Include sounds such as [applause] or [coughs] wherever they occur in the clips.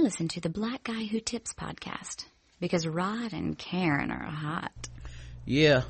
Listen to the Black Guy Who Tips podcast because Rod and Karen are hot. Yeah,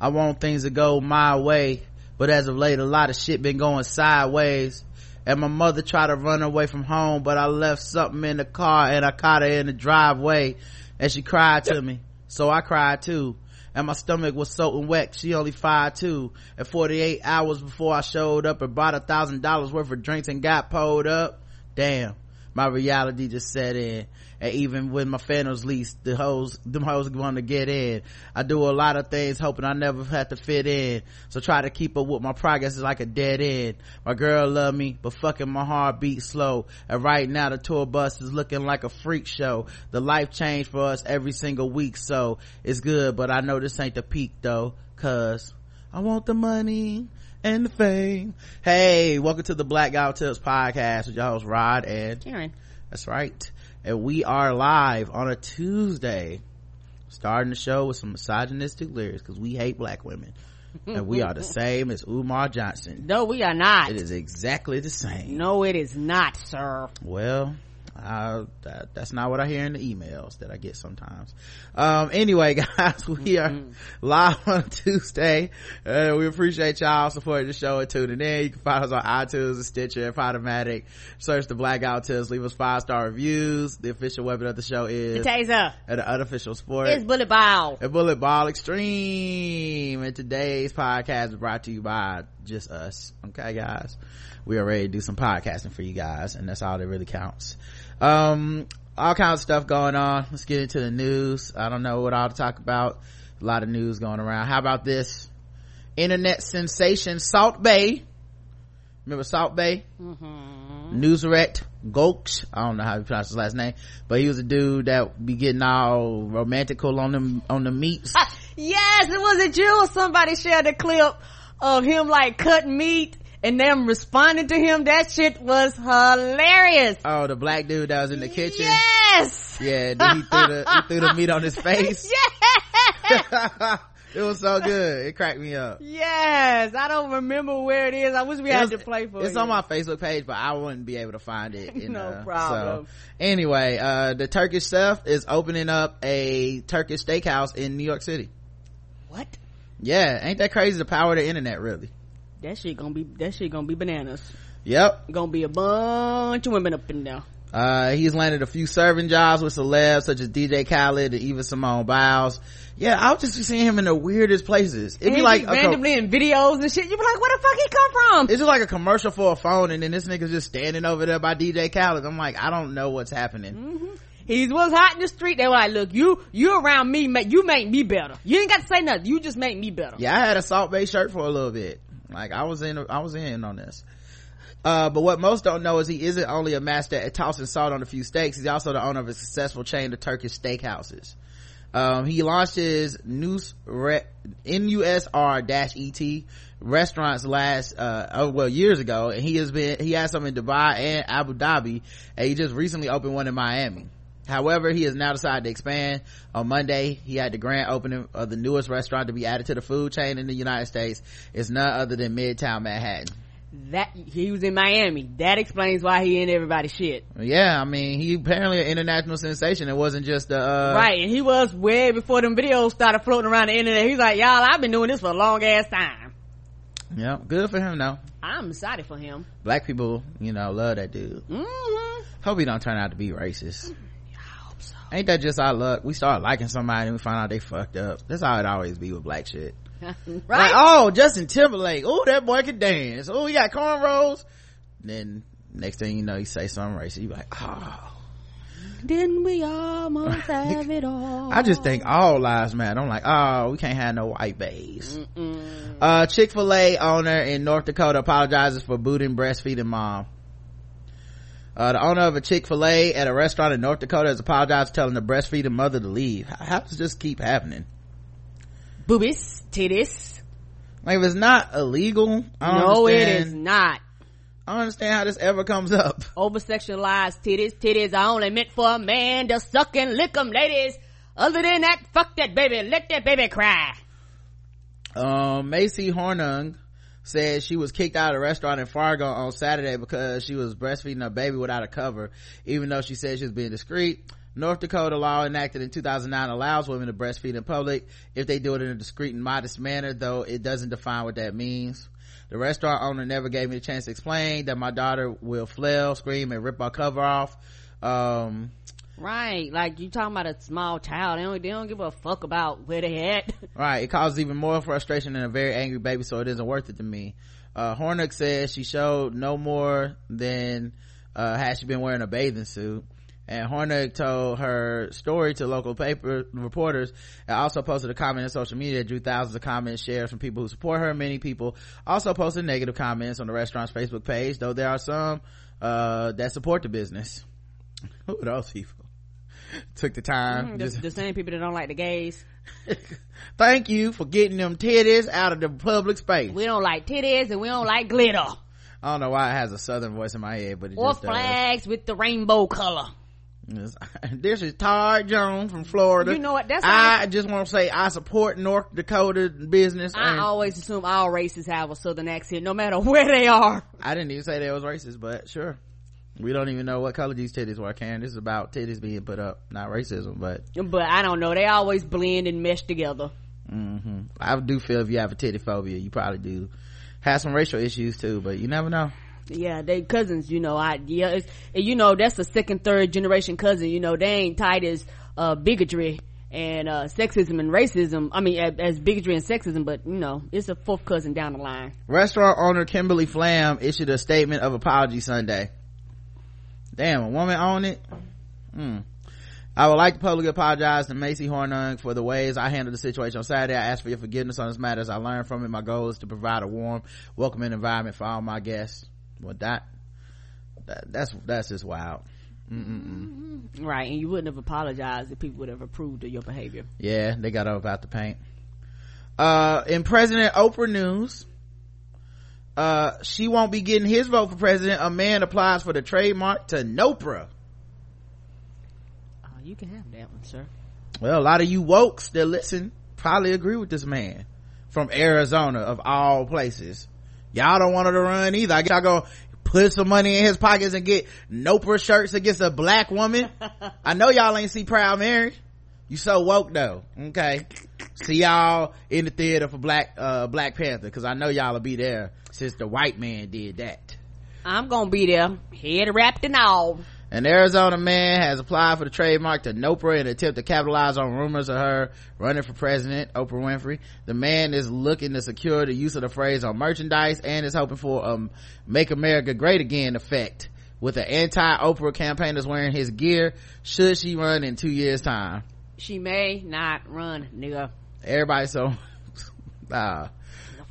I want things to go my way, but as of late, a lot of shit been going sideways. And my mother tried to run away from home, but I left something in the car and I caught her in the driveway and she cried to me. So I cried too. And my stomach was soaking wet. She only five two. And 48 hours before I showed up and bought a thousand dollars worth of drinks and got pulled up. Damn. My reality just set in and even with my Phantoms lease, the hoes, them hoes want to get in. I do a lot of things hoping I never have to fit in. So try to keep up with my progress is like a dead end. My girl love me, but fucking my heart beat slow. And right now the tour bus is looking like a freak show. The life changed for us every single week, so it's good, but I know this ain't the peak though, cause I want the money and the fame. Hey, welcome to the Black Guy Tips podcast with your host Rod and Karen. That's right. And we are live on a tuesday starting the show with some misogynistic lyrics because we hate black women. And we are the [laughs] same as umar johnson. No we are not. It is exactly the same. No it is not sir. Well uh, that, that's not what I hear in the emails that I get sometimes. Um, anyway, [laughs] guys, we are mm-hmm. live on Tuesday. Uh, we appreciate y'all supporting the show and tuning in. You can find us on iTunes and Stitcher and Podomatic. Search the blackout Tips. Leave us five star reviews. The official weapon of the show is the taser. And the unofficial sport is bullet ball. And bullet ball extreme. And today's podcast is brought to you by just us. Okay, guys. We are ready to do some podcasting for you guys, and that's all that really counts um all kinds of stuff going on. Let's get into the news. I don't know what all to talk about. A lot of news going around. How about this? Internet sensation Salt Bae. Remember Salt Bae? Mm-hmm. Nusret goksh. I don't know how you pronounce his last name but he was a dude that be getting all romantical on them on the meats [laughs] yes it was a jew. Somebody shared a clip of him like cutting meat and them responding to him that shit was hilarious. Oh the black dude that was in the kitchen? Yes. Yeah he threw the he threw the meat on his face? [laughs] Yes. [laughs] It was so good. It cracked me up. Yes. I don't remember where it is. I wish we it had was, to play for it's you. on my facebook page but i wouldn't be able to find it in, [laughs] no uh, problem. So anyway uh, the turkish chef is opening up a turkish steakhouse in new york city. What? Yeah ain't that crazy? The power of the internet really that shit gonna be that shit gonna be bananas yep gonna be a bunch of women up in there uh, he's landed a few serving jobs with celebs such as DJ Khaled and even Simone Biles. Yeah, I'll just be seeing him in the weirdest places. It'd be like randomly in videos and shit. You'd be like, where the fuck he come from? It's just like a commercial for a phone, and then this nigga's just standing over there by DJ Khaled. I'm like, I don't know what's happening. Mm-hmm. He was hot in the street. They were like, look, you, you around me, you make me better. You ain't got to say nothing. You just make me better. Yeah, I had a Salt Bae shirt for a little bit. Like I was in, I was in on this. Uh, but what most don't know is he isn't only a master at tossing salt on a few steaks, he's also the owner of a successful chain of Turkish steakhouses. Um, he launched his NUSR-ET restaurants last, uh, oh, well, years ago, and he has been, he has some in Dubai and Abu Dhabi, and he just recently opened one in Miami. However, he has now decided to expand. On Monday, he had the grand opening of the newest restaurant to be added to the food chain in the United States. It's none other than Midtown Manhattan. That he was in Miami. That explains why he in everybody's shit. Yeah, I mean, he apparently an international sensation. It wasn't just uh right. And he was way before them videos started floating around the internet. He's like, y'all, I've been doing this for a long ass time. Yeah, good for him though. I'm excited for him. Black people, you know, love that dude. Mm-hmm. Hope he don't turn out to be racist ain't that just our luck? We start liking somebody and we find out they fucked up. That's how it always be with black shit. [laughs] Right? like, oh justin timberlake. Oh that boy can dance. Oh he got cornrows. Then next thing you know you say something racist. You like oh. Didn't we almost [laughs] have it all. I just think all lives matter. I'm like oh we can't have no white bays uh chick-fil-a owner in north dakota apologizes for booting breastfeeding mom uh, the owner of a Chick-fil-A at a restaurant in North Dakota has apologized telling the breastfeeding mother to leave. How, how does this keep happening? Boobies, titties. Like if it's not illegal, I no, understand. it is not. I don't understand how this ever comes up. Over sexualized titties. Titties are only meant for a man to suck and lick them, ladies. Other than that, fuck that baby. Let that baby cry. Um, Macy Hornung said she was kicked out of a restaurant in Fargo on Saturday because she was breastfeeding a baby without a cover, even though she said she was being discreet. North Dakota law enacted in 2009 allows women to breastfeed in public if they do it in a discreet and modest manner, though it doesn't define what that means. The restaurant owner never gave me a chance to explain that my daughter will flail, scream, and rip our cover off. Um, right. Like you talking about a small child. They don't, they don't give a fuck about where they at. [laughs] right. It causes even more frustration than a very angry baby, so it isn't worth it to me. Uh, Hornick says she showed no more than, uh, had she been wearing a bathing suit and Hornick told her story to local paper reporters and also posted a comment on social media that drew thousands of comments shared from people who support her. Many people also posted negative comments on the restaurant's Facebook page, though there are some uh, that support the business. [laughs] Who are those people? Took the time. Mm, just, the same people that don't like the gays. [laughs] Thank you for getting them titties out of the public space. We don't like titties and we don't like glitter. I don't know why it has a southern voice in my head, but it or just flags does. with the rainbow color. [laughs] This is Todd Jones from Florida. You know what? That's I, I just want to say I support North Dakota business. I always assume all races have a southern accent, no matter [laughs] where they are. I didn't even say they was racist, but sure. We don't even know what color these titties were, Karen. This is about titties being put up, not racism, but. But I don't know. They always blend and mesh together. Mm-hmm. I do feel if you have a titty phobia, you probably do have some racial issues too, but you never know yeah they cousins you know i yeah it's, you know that's a second third generation cousin you know they ain't tight as uh, bigotry and uh, sexism and racism i mean as, as, bigotry and sexism but you know it's a fourth cousin down the line restaurant owner kimberly flam issued a statement of apology sunday damn a woman own it? Hmm. I would like to publicly apologize to Macy Hornung for the ways I handled the situation on Saturday. I ask for your forgiveness on this matter as I learned from it. My goal is to provide a warm, welcoming environment for all my guests. Well that, that that's that's just wild. Mm-mm-mm. right and you wouldn't have apologized if people would have approved of your behavior. Yeah they got up out the paint. Uh in president oprah news uh she won't be getting his vote for president. A man applies for the trademark to NoPrah. Uh, you can have that one sir. Well a lot of you wokes that listen probably agree with this man from arizona of all places. Y'all don't want her to run either. I guess y'all go put some money in his pockets and get NoPrah shirts against a black woman? [laughs] I know y'all ain't see proud mary you so woke though okay see y'all in the theater for black uh black panther because i know y'all will be there since the white man did that i'm gonna be there head wrapped and all an Arizona man has applied for the trademark to NoPrah in an attempt to capitalize on rumors of her running for president, Oprah Winfrey. The man is looking to secure the use of the phrase on merchandise and is hoping for a um, Make America Great Again effect with an anti-Oprah campaigners wearing his gear should she run in two years time. She may not run, nigga. Everybody so, [laughs] uh,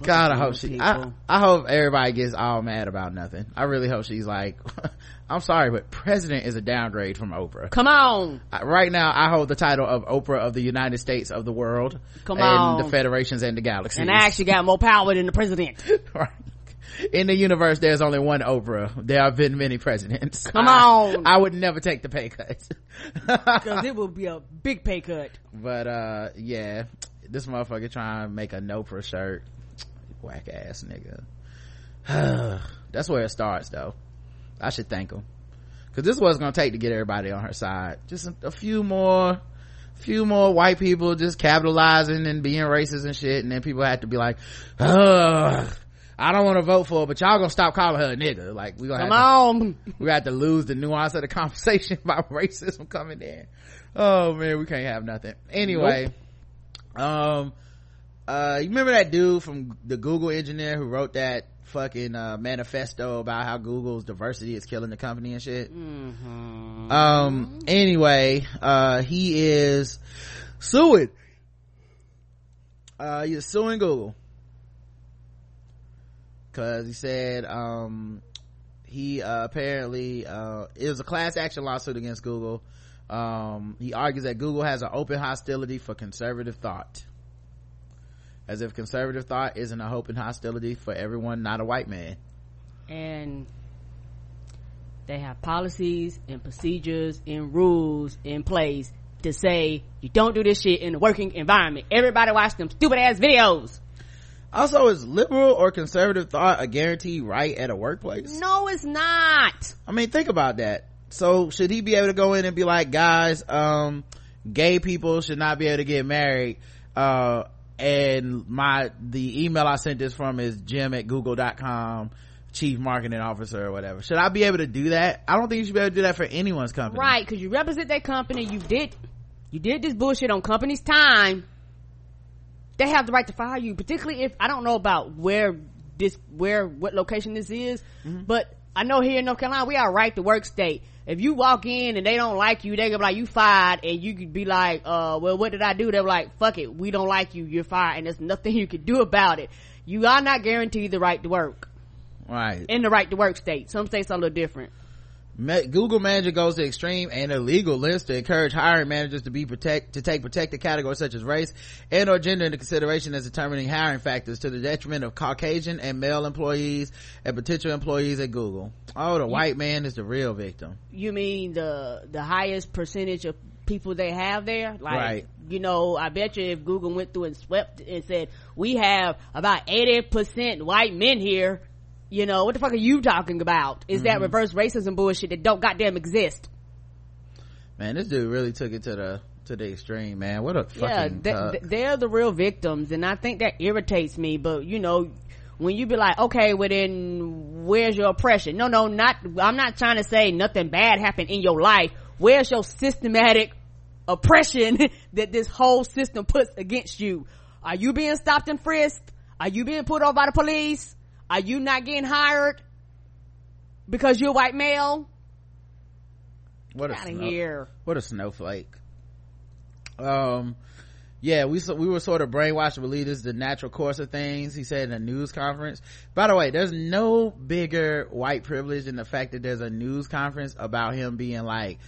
God, I hope she, I, I hope everybody gets all mad about nothing. I really hope she's like, [laughs] I'm sorry, but president is a downgrade from Oprah. Come on. Right now, I hold the title of Oprah of the United States of the world. Come on. the federations and the galaxies. And I actually got more power than the president. [laughs] right. In the universe, there's only one Oprah. There have been many presidents. Come on. I, [laughs] I would never take the pay cut. [laughs] Cause it would be a big pay cut. But, uh, yeah. This motherfucker trying to make a NoPrah shirt. Whack ass nigga. [sighs] That's where it starts though I should thank him. Cause this is what it's gonna take to get everybody on her side. Just a, a few more, few more white people just capitalizing and being racist and shit. And then people have to be like, ugh. I don't want to vote for her, but y'all gonna stop calling her a nigga. Like we gonna Come have on. to, [laughs] we have to lose the nuance of the [laughs] conversation about racism coming in. Oh man, we can't have nothing. Anyway, nope. um, uh, you remember that dude from the Google engineer who wrote that fucking uh, manifesto about how Google's diversity is killing the company and shit. Mm-hmm. Um, anyway, uh, he is suing. Uh, he's suing Google. Cause he said, um, he, uh, apparently, uh, it was a class action lawsuit against Google. Um, he argues that Google has an open hostility for conservative thought. As if conservative thought isn't a open hostility for everyone not a white man. And they have policies and procedures and rules in place to say you don't do this shit in the working environment. Everybody watch them stupid ass videos Also, is liberal or conservative thought a guaranteed right at a workplace? No, it's not. I mean, think about that. So should he be able to go in and be like, guys, um, gay people should not be able to get married, uh, and my, the email I sent this from is jim at google.com, chief marketing officer or whatever. Should I be able to do that? I don't think you should be able to do that for anyone's company. Right, cause you represent that company, you did, you did this bullshit on company's time. They have the right to fire you, particularly if, I don't know about where this, where, what location this is, mm-hmm. but I know here in North Carolina, we are right to work state. If you walk in and they don't like you, they gonna be like, you fired, and you could be like, uh, well, what did I do? They're like, fuck it, we don't like you, you're fired, and there's nothing [laughs] you can do about it. You are not guaranteed the right to work. Right. In the right to work state. Some states are a little different. Google manager goes to extreme and illegal lengths to encourage hiring managers to be protect to take protected categories such as race and or gender into consideration as determining hiring factors to the detriment of Caucasian and male employees and potential employees at Google. Oh, the you, white man is the real victim. You mean the the highest percentage of people they have there? Like, right. you know, I bet you if Google went through and swept and said, we have about 80% white men here, you know, what the fuck are you talking about? Is mm-hmm. that reverse racism bullshit that don't goddamn exist? Man, this dude really took it to the to the extreme, man. What a fucking yeah. They, they're the real victims, and I think that irritates me. But you know, when you be like, okay, well then, where's your oppression? No, no, not. I'm not trying to say nothing bad happened in your life. Where's your systematic oppression [laughs] that this whole system puts against you? Are you being stopped and frisked? Are you being put over by the police? Are you not getting hired because you're a white male? What Get a snow, here. What a snowflake. Um, yeah, we we were sort of brainwashed to believe this is the natural course of things. He said in a news conference. By the way, there's no bigger white privilege than the fact that there's a news conference about him being like,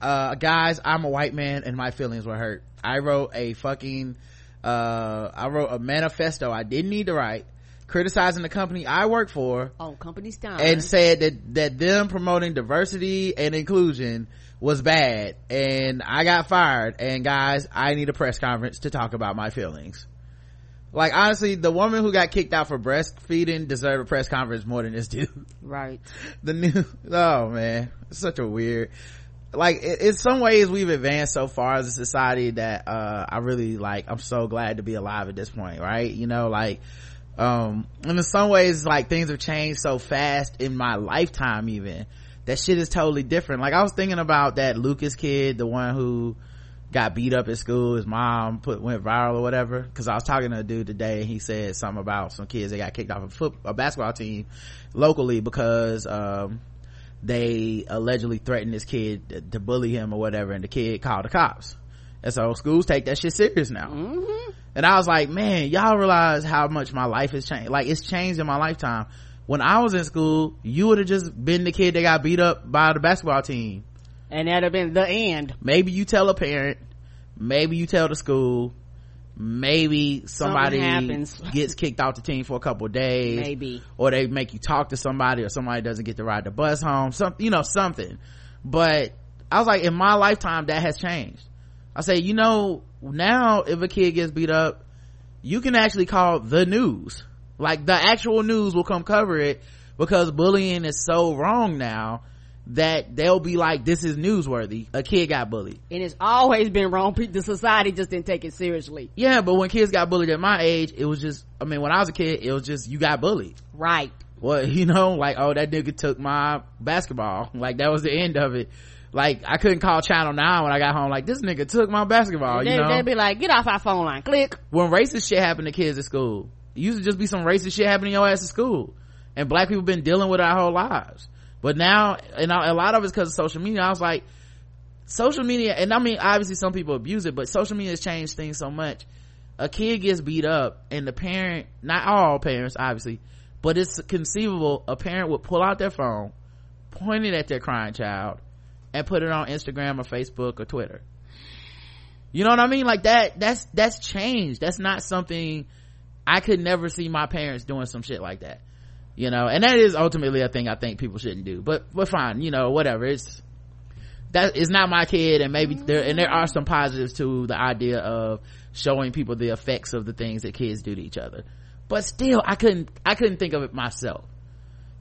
uh, guys, I'm a white man and my feelings were hurt. I wrote a fucking, uh, I wrote a manifesto I didn't need to write criticizing the company I work for. Oh, company's time. And said that, that them promoting diversity and inclusion was bad and I got fired and guys, I need a press conference to talk about my feelings. Like honestly, the woman who got kicked out for breastfeeding deserved a press conference more than this dude. Right. [laughs] The new, oh man, it's such a weird, like in some ways we've advanced so far as a society that uh i really like i'm so glad to be alive at this point right you know like um and in some ways like things have changed so fast in my lifetime even that shit is totally different. Like i was thinking about that lucas kid the one who got beat up at school. His mom put went viral or whatever. Because i was talking to a dude today and he said something about some kids that got kicked off a a basketball team locally because um they allegedly threatened this kid to bully him or whatever. And the kid called the cops and so schools take that shit serious now. Mm-hmm. and i was like man y'all realize how much my life has changed. Like it's changed in my lifetime. When i was in school you would have just been the kid that got beat up by the basketball team. And that'd have been the end. Maybe you tell a parent. Maybe you tell the school. Maybe somebody [laughs] gets kicked off the team for a couple days. Maybe. Or they make you talk to somebody or somebody doesn't get to ride the bus home. Some you know something. But i was like in my lifetime that has changed I say, you know, now if a kid gets beat up, you can actually call the news. Like the actual news will come cover it because bullying is so wrong now that they'll be like, this is newsworthy. A kid got bullied. And it's always been wrong. The society just didn't take it seriously. Yeah, but when kids got bullied at my age, it was just, I mean, when I was a kid, it was just, you got bullied. Right. Well, [laughs] you know, like, oh, that nigga took my basketball. Like that was the end of it like I couldn't call Channel Nine when I got home. Like this nigga took my basketball. They, you know, they'd be like, "Get off our phone line." Click. When racist shit happened to kids at school, it used to just be some racist shit happening to your ass at school, and black people been dealing with our whole lives. But now, and a lot of it's because of social media. I was like, social media, and I mean, obviously some people abuse it, but social media has changed things so much. A kid gets beat up, and the parent, not all parents, obviously, but it's conceivable a parent would pull out their phone, point it at their crying child, and put it on Instagram or Facebook or Twitter. You know what I mean? Like that, that's, that's changed. That's not something I could never see my parents doing some shit like that. You know, and that is ultimately a thing I think people shouldn't do. But, but fine, you know, whatever. It's, that is not my kid and maybe there, and there are some positives to the idea of showing people the effects of the things that kids do to each other. but still i couldn't i couldn't think of it myself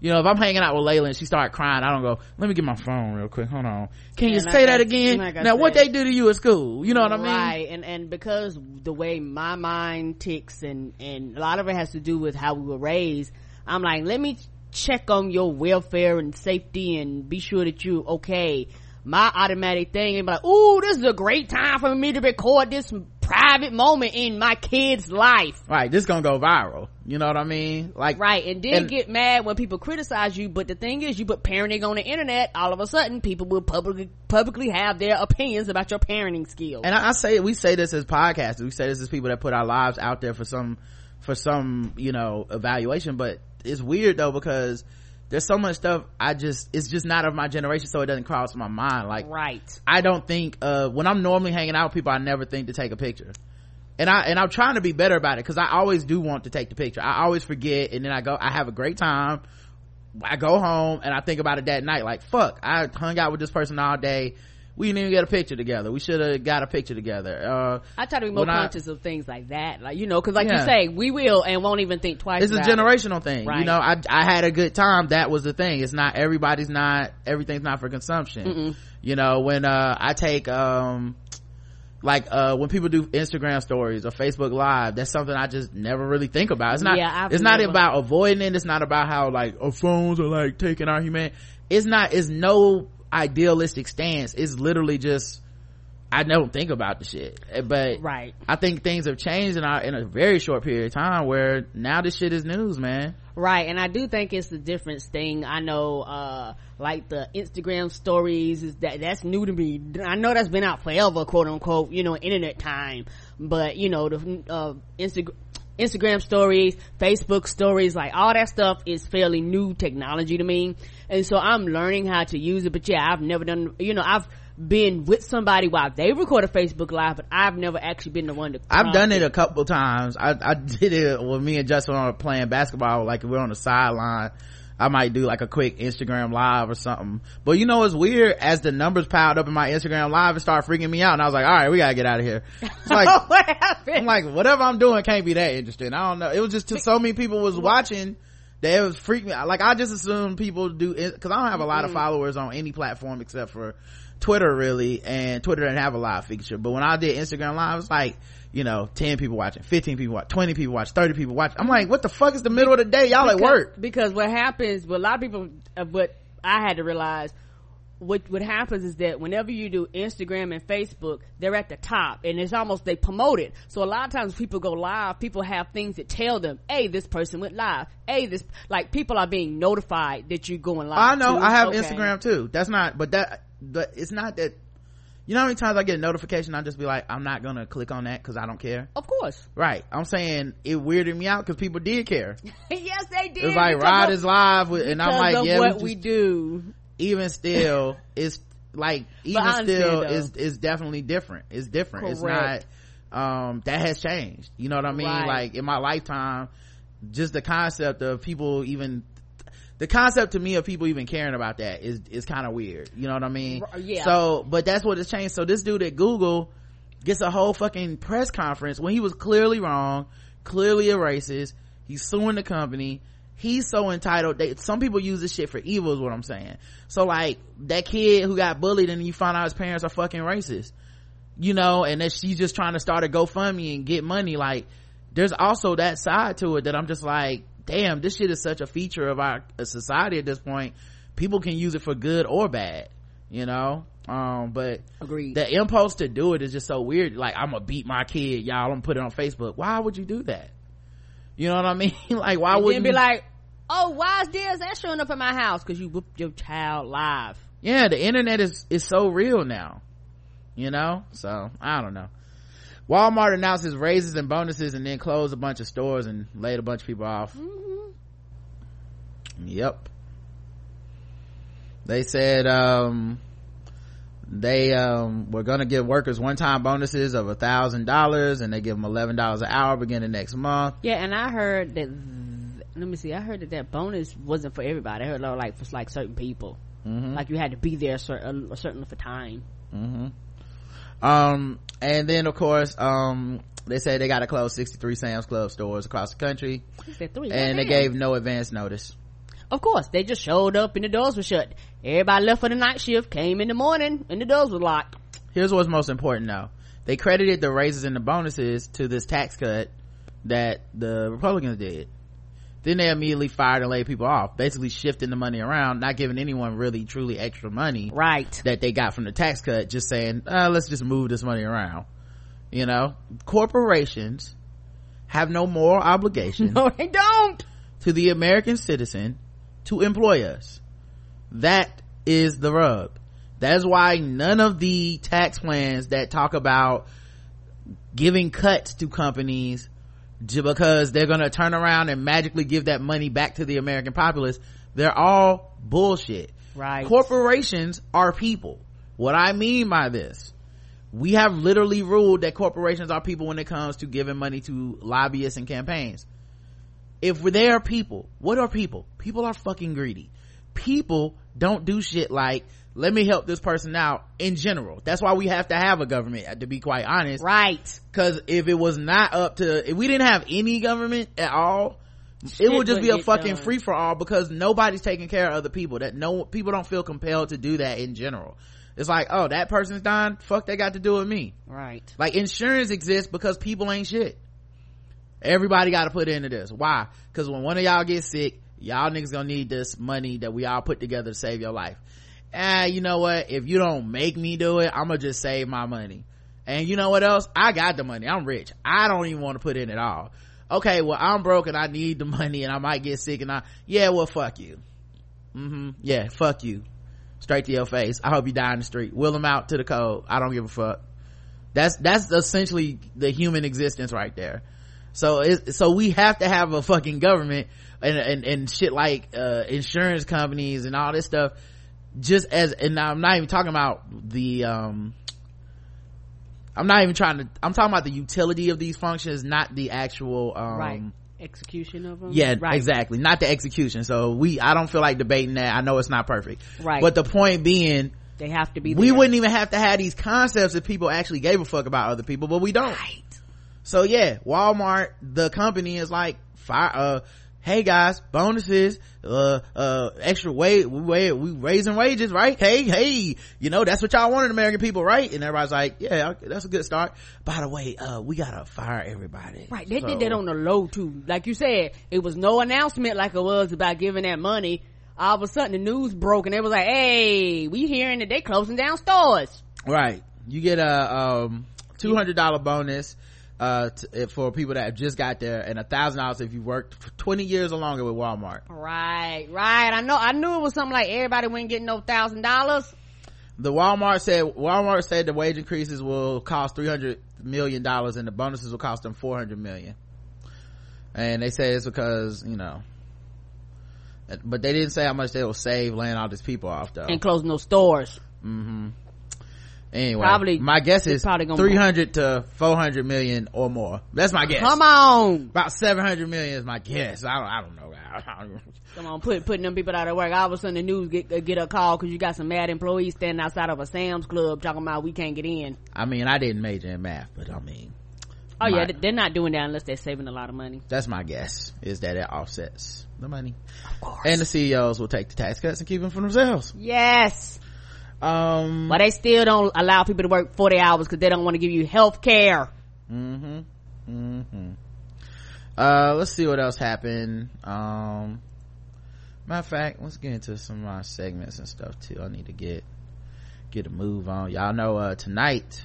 you know, if I'm hanging out with Layla and she start crying, I don't go, let me get my phone real quick. Hold on. Can you say that again? Now, what they do to you at school? You know what I mean? Right. And, and because the way my mind ticks and, and a lot of it has to do with how we were raised, I'm like, let me check on your welfare and safety and be sure that you're okay my automatic thing and be like, "Ooh, this is a great time for me to record this private moment in my kid's life." Right, this gonna go viral. You know what I mean? Like, right, and then and, get mad when people criticize you. But the thing is, you put parenting on the internet, all of a sudden, people will publicly publicly have their opinions about your parenting skills. And I, I say, we say this as podcasters. We say this as people that put our lives out there for some for some you know evaluation. But it's weird though because there's so much stuff I just it's just not of my generation, so it doesn't cross my mind. Like right, I don't think uh when I'm normally hanging out with people, I never think to take a picture. And I and I'm trying to be better about it because I always do want to take the picture. I always forget, and then I go. I have a great time. I go home and I think about it that night. Like fuck, I hung out with this person all day we didn't even get a picture together. We should have got a picture together. Uh, I try to be more conscious I, of things like that. Like, you know, cause like yeah. you say, we will and won't even think twice. It's a generational it. thing. Right. You know, I, I had a good time. That was the thing. It's not, everybody's not, everything's not for consumption. Mm-mm. You know, when, uh, I take, um, like uh when people do instagram stories or facebook live that's something i just never really think about it's not yeah, it's never. not about avoiding it it's not about how like our phones are like taking our human it's not it's no idealistic stance it's literally just I don't think about the shit, but right. I think things have changed in our in a very short period of time where now this shit is news, man. Right, and I do think it's the difference thing. I know, uh, like the Instagram stories is that that's new to me. I know that's been out forever, quote unquote. You know, internet time, but you know the uh, Instagram Instagram stories, Facebook stories, like all that stuff is fairly new technology to me. And so I'm learning how to use it. But yeah, I've never done, you know, I've been with somebody while they record a Facebook live, but I've never actually been the one to. I've done it a couple times. I, I did it when me and Justin were playing basketball, like we're on the sideline I might do like a quick Instagram live or something. But you know, it's weird as the numbers piled up in my Instagram live and started freaking me out. And I was like, all right, we gotta get out of here. It's [laughs] like, what happened? I'm like, whatever I'm doing can't be that interesting. I don't know. It was just to so many people was watching that was freaking me. Like I just assume people do it cause I don't have a lot of followers on any platform except for Twitter really. And Twitter doesn't have a live feature. But when I did Instagram live, it's like, you know 10 people watching 15 people watch 20 people watch 30 people watch i'm like what the fuck is the middle of the day y'all because, at work because what happens with a lot of people uh, what i had to realize what what happens is that whenever you do Instagram and Facebook, they're at the top, and it's almost they promote it. So a lot of times people go live, people have things that tell them, "Hey, this person went live." Hey, this like people are being notified that you're going live. I know. Too. I have okay. Instagram too. That's not, but that, but it's not that you know how many times I get a notification, I just be like, I'm not gonna click on that because I don't care. Of course. Right. I'm saying it weirded me out because people did care. [laughs] yes, they did. It's like Rod is live with, and I'm like, yeah, what we, just, we, do. Even still, it's like even still is is definitely different. It's different. Correct. It's not. Um, that has changed. You know what I mean? Right. Like in my lifetime, just the concept of people even the concept to me of people even caring about that is is kind of weird you know what i mean yeah so but that's what has changed so this dude at google gets a whole fucking press conference when he was clearly wrong clearly a racist he's suing the company he's so entitled that some people use this shit for evil is what i'm saying. So like that kid who got bullied and you find out his parents are fucking racist you know and that she's just trying to start a gofundme and get money. Like there's also that side to it that i'm just like damn this shit is such a feature of our society at this point. People can use it for good or bad you know? Um but Agreed. the impulse to do it is just so weird. Like i'm gonna beat my kid y'all. I'm gonna put it on facebook. Why would you do that? You know what i mean? [laughs] Like why would you be like oh why is this that showing up at my house because you whooped your child live yeah the internet is is so real now you know so i don't know Walmart announces raises and bonuses and then closed a bunch of stores and laid a bunch of people off. Mm-hmm. Yep. They said, um, they, um, were gonna give workers one-time bonuses of a thousand dollars and they give them eleven dollars an hour beginning next month. Yeah, and I heard that, let me see, I heard that that bonus wasn't for everybody. I heard like for like certain people. Mm-hmm. Like you had to be there a certain, a certain for time. Mm-hmm um and then of course um they said they got to close 63 sam's club stores across the country three. and they gave no advance notice of course they just showed up and the doors were shut everybody left for the night shift came in the morning and the doors were locked here's what's most important though they credited the raises and the bonuses to this tax cut that the republicans did then they immediately fired and laid people off. Basically shifting the money around not giving anyone really truly extra money right. that they got from the tax cut just saying uh, let's just move this money around. You know? Corporations have no moral obligation [laughs] no they don't. to the american citizen to employ us. That is the rub. That's why none of the tax plans that talk about giving cuts to companies because they're gonna turn around and magically give that money back to the american populace. They're all bullshit. Right. Corporations are people. What i mean by this we have literally ruled that corporations are people when it comes to giving money to lobbyists and campaigns. If they are people what are people? People are fucking greedy. People don't do shit like let me help this person out in general. That's why we have to have a government to be quite honest. Right. Because if it was not up to if we didn't have any government at all Shit it would just be a fucking free for all because nobody's taking care of other people. That no people don't feel compelled to do that in general. It's like oh that person's dying. Fuck they got to do with me. Right. Like insurance exists because people ain't shit. Everybody got to put into this. Why? Because when one of y'all gets sick y'all niggas gonna need this money that we all put together to save your life ah you know what? If you don't make me do it i'm gonna just save my money. And you know what else? I got the money. I'm rich. I don't even want to put in at all. Okay well i'm broke and i need the [laughs] money and i might get sick and i yeah well fuck you. Mm-hmm. Yeah fuck you. Straight to your face. I hope you die in the street. Will them out to the cold. I don't give a fuck. That's that's essentially the human existence right there. So it, so we have to have a fucking government and and, and shit like uh, insurance companies and all this stuff just as and i'm not even talking about the um i'm not even trying to i'm talking about the utility of these functions not the actual um right. Execution of them yeah right. exactly. Not the execution. So we i don't feel like debating that. I know it's not perfect. Right. But the point being they have to be we there. wouldn't even have to have these concepts if people actually gave a fuck about other people but we don't. Right. So yeah walmart the company is like fire uh hey guys bonuses uh uh extra wage we, we raising wages right? Hey hey you know that's what y'all wanted american people right? And everybody's like yeah that's a good start. By the way uh we gotta fire everybody. Right they so, did that on the low too. Like you said it was no announcement like it was about giving that money. All of a sudden the news broke and it was like hey we hearing that they closing down stores. Right. You get a um $200 bonus uh, t- for people that just got there and a thousand dollars if you worked 20 years or longer with walmart. Right right. I know i knew it was something like everybody wouldn't get no thousand dollars. The walmart said walmart said the wage increases will cost 300 million dollars and the bonuses will cost them 400 million. And they say it's because you know but they didn't say how much they will save laying all these people off though. And closing those stores. Mm-hmm anyway probably my guess is 300 to 400 million or more. That's my guess. Come on. About 700 million is my guess. I don't, I don't know. Come on put, putting them people out of work. All of a sudden the news get, uh, get a call because you got some mad employees standing outside of a sam's club talking about we can't get in. I mean i didn't major in math but i mean oh my, yeah they're not doing that unless they're saving a lot of money. That's my guess is that it offsets the money. Of course. And the ceos will take the tax cuts and keep them for themselves. Yes um but they still don't allow people to work 40 hours because they don't want to give you health care. Mm-hmm. Mm-hmm. Uh let's see what else happened. Um matter of fact let's get into some of my segments and stuff too. I need to get get a move on. Y'all know uh tonight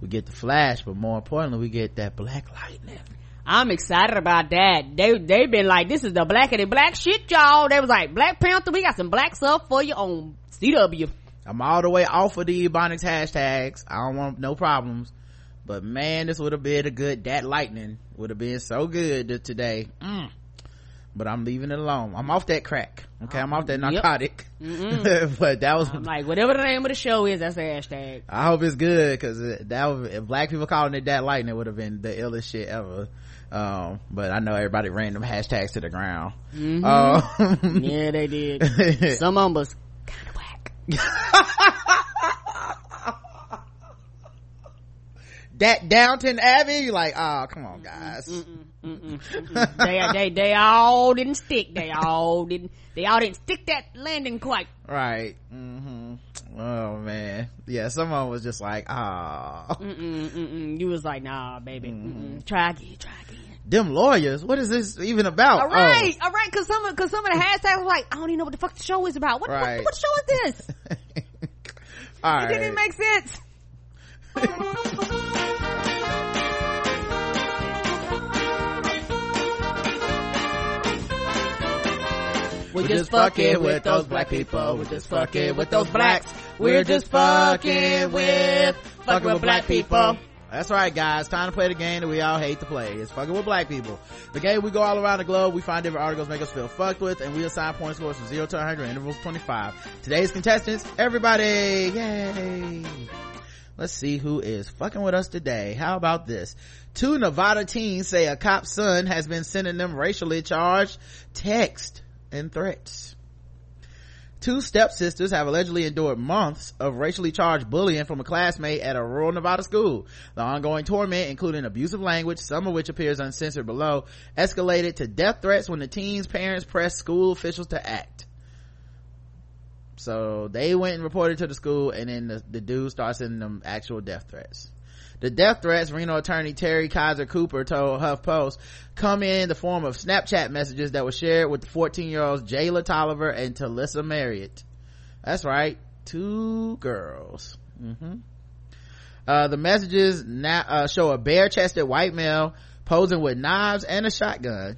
we get the flash but more importantly we get that black lightning. I'm excited about that. They they've been like, this is the blackity black shit, y'all. They was like, Black Panther, we got some black stuff for you on CW. I'm all the way off of the Ebonics hashtags. I don't want no problems. But man, this would have been a good, that lightning would have been so good today. Mm. But I'm leaving it alone. I'm off that crack. Okay. I'm off that narcotic. Yep. [laughs] but that was. I'm like, whatever the name of the show is, that's the hashtag. I hope it's good because that was, if black people calling it that lightning would have been the illest shit ever. Um, but I know everybody ran them hashtags to the ground. Mm-hmm. Um, yeah, they did. [laughs] Some of them was kind of whack. [laughs] that Downton Abbey. You're like, oh, come on, guys. Mm-mm, mm-mm, mm-mm. [laughs] they, they, they all didn't stick. They all didn't, they all didn't stick that landing quite. Right. Mm-hmm. Oh man. Yeah, someone was just like, ah. You was like, nah, baby. Mm-hmm. Try again, try again them lawyers what is this even about all oh. right oh. all right because some because some of the hashtags was like i don't even know what the fuck the show is about what, right. what, what show is this [laughs] all it right. didn't make sense We're just fucking with those black people. We're just fucking with those blacks. We're just fucking with fucking with black people. That's right, guys. Time to play the game that we all hate to play. It's fucking with black people. The game we go all around the globe. We find different articles make us feel fucked with, and we assign point scores from zero to 100 intervals 25. Today's contestants, everybody, yay! Let's see who is fucking with us today. How about this? Two Nevada teens say a cop's son has been sending them racially charged text and threats. Two stepsisters have allegedly endured months of racially charged bullying from a classmate at a rural Nevada school. The ongoing torment, including abusive language, some of which appears uncensored below, escalated to death threats when the teens' parents pressed school officials to act. So they went and reported to the school and then the, the dude starts sending them actual death threats. The death threats, Reno attorney Terri Keyser-Cooper told HuffPost, come in the form of Snapchat messages that were shared with the 14 year olds Jayla Tolliver and Talissa Marriott. That's right. Two girls. Mm-hmm. Uh, the messages now, uh, show a bare chested white male posing with knives and a shotgun.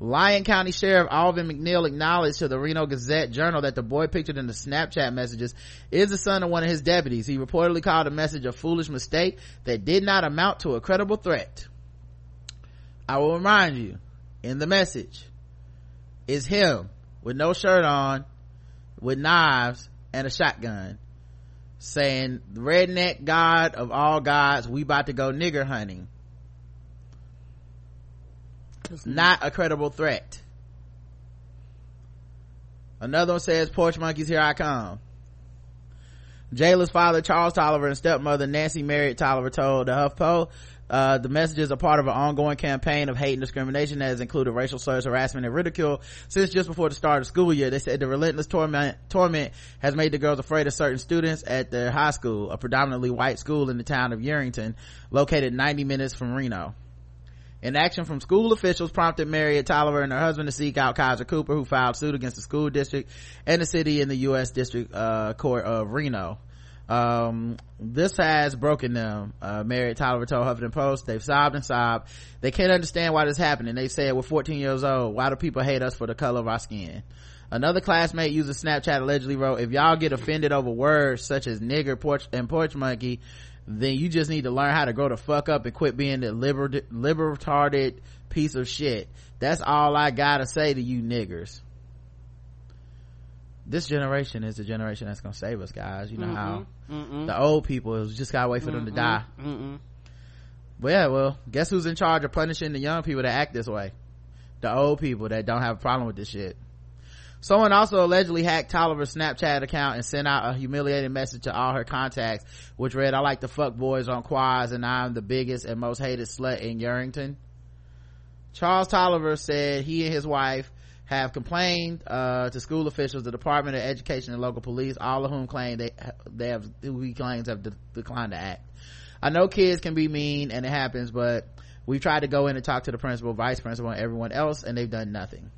Lyon County Sheriff Alvin McNeil acknowledged to the Reno Gazette Journal that the boy pictured in the Snapchat messages is the son of one of his deputies. He reportedly called the message a foolish mistake that did not amount to a credible threat. I will remind you, in the message, is him with no shirt on, with knives and a shotgun, saying, redneck god of all gods, we about to go nigger hunting not a credible threat. Another one says, porch monkeys, here I come. Jayla's father, Charles Tolliver, and stepmother, Nancy Marriott Tolliver, told the HuffPo, uh, the messages are part of an ongoing campaign of hate and discrimination that has included racial slurs, harassment, and ridicule since just before the start of school year. They said the relentless torment, torment has made the girls afraid of certain students at their high school, a predominantly white school in the town of Yerington, located 90 minutes from Reno. An action from school officials prompted Marriott Tolliver and her husband to seek out Keyser-Cooper, who filed suit against the school district and the city in the U.S. District uh, Court of Reno. Um, this has broken them. Uh, Marriott Tolliver told Huffington Post, they've sobbed and sobbed. They can't understand why this happened. And they said, we're 14 years old. Why do people hate us for the color of our skin? Another classmate using Snapchat allegedly wrote, if y'all get offended over words such as nigger, porch, and porch monkey, then you just need to learn how to grow the fuck up and quit being the liber libertarded piece of shit. That's all i gotta say to you niggers. This generation is the generation that's gonna save us guys. You know mm how Mm-mm. the old people just gotta wait for Mm-mm. them to mm-hmm. die. Mm-mm. but yeah well guess who's in charge of punishing the young people that act this way? The old people that don't have a problem with this shit Someone also allegedly hacked Tolliver's Snapchat account and sent out a humiliating message to all her contacts, which read, I like to fuck boys on quads and I'm the biggest and most hated slut in Yerington. Charles Tolliver said he and his wife have complained uh, to school officials, the Department of Education, and local police, all of whom claim they they have who he claims have de- declined to act. I know kids can be mean and it happens, but we tried to go in and talk to the principal, vice principal, and everyone else, and they've done nothing.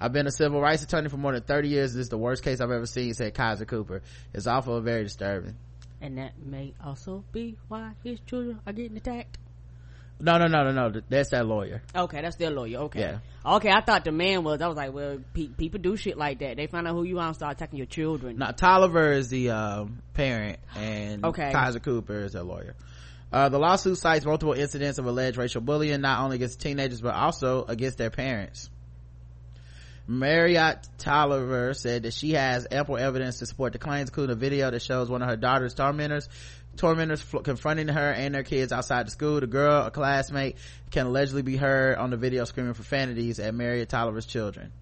I've been a civil rights attorney for more than 30 years. This is the worst case I've ever seen, said Keyser-Cooper. It's awful and very disturbing. And that may also be why his children are getting attacked. No, no, no, no, no. That's that lawyer. Okay, that's their lawyer. Okay. Yeah. Okay, I thought the man was. I was like, well, pe- people do shit like that. They find out who you are and start attacking your children. Now, Tolliver is the um, parent, and okay. Keyser-Cooper is their lawyer. Uh, the lawsuit cites multiple incidents of alleged racial bullying, not only against teenagers, but also against their parents. Marriott Tolliver said that she has ample evidence to support the claims, including a video that shows one of her daughter's tormentors tormentors confronting her and their kids outside the school. The girl, a classmate, can allegedly be heard on the video screaming profanities at Marriott Tolliver's children.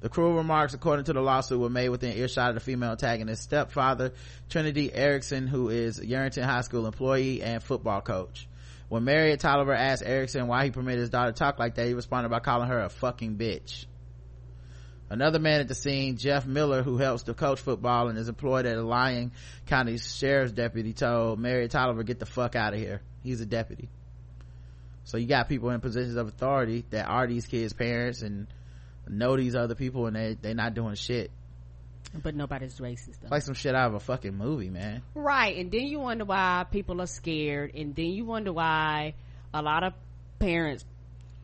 The cruel remarks, according to the lawsuit, were made within earshot of the female antagonist's stepfather, Trinity Erickson, who is a Yerington High School employee and football coach. When Marriott Tolliver asked Erickson why he permitted his daughter to talk like that, he responded by calling her a fucking bitch. Another man at the scene, Jeff Miller, who helps to coach football and is employed at a Lyon County Sheriff's Deputy, told Marriott Tolliver, get the fuck out of here. He's a deputy. So you got people in positions of authority that are these kids' parents and know these other people and they they're not doing shit but nobody's racist though. like some shit out of a fucking movie man right and then you wonder why people are scared and then you wonder why a lot of parents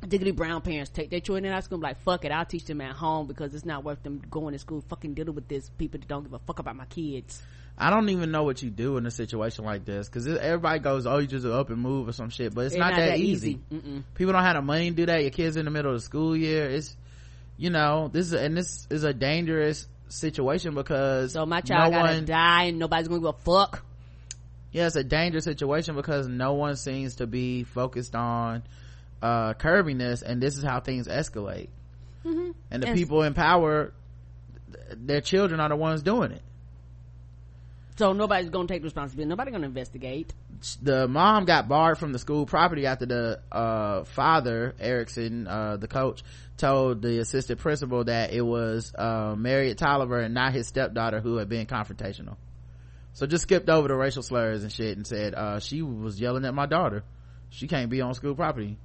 particularly brown parents take their children out of school like fuck it i'll teach them at home because it's not worth them going to school fucking dealing with this people that don't give a fuck about my kids I don't even know what you do in a situation like this because everybody goes, "Oh, you just up and move or some shit," but it's, It's not, not that, that easy. easy. People don't have the money to do that. Your kids in the middle of the school year. It's you know this is and this is a dangerous situation because so my child no gotta one, die and nobody's gonna give a fuck yeah, it's a dangerous situation because no one seems to be focused on uh curbing this, and this is how things escalate. mm-hmm. And the Yes. people in power, th- their children are the ones doing it. so nobody's gonna take responsibility nobody's gonna investigate the mom got barred from the school property after the uh, father erickson uh, the coach told the assistant principal that it was uh, marriott tolliver and not his stepdaughter who had been confrontational so just skipped over the racial slurs and shit and said uh, she was yelling at my daughter she can't be on school property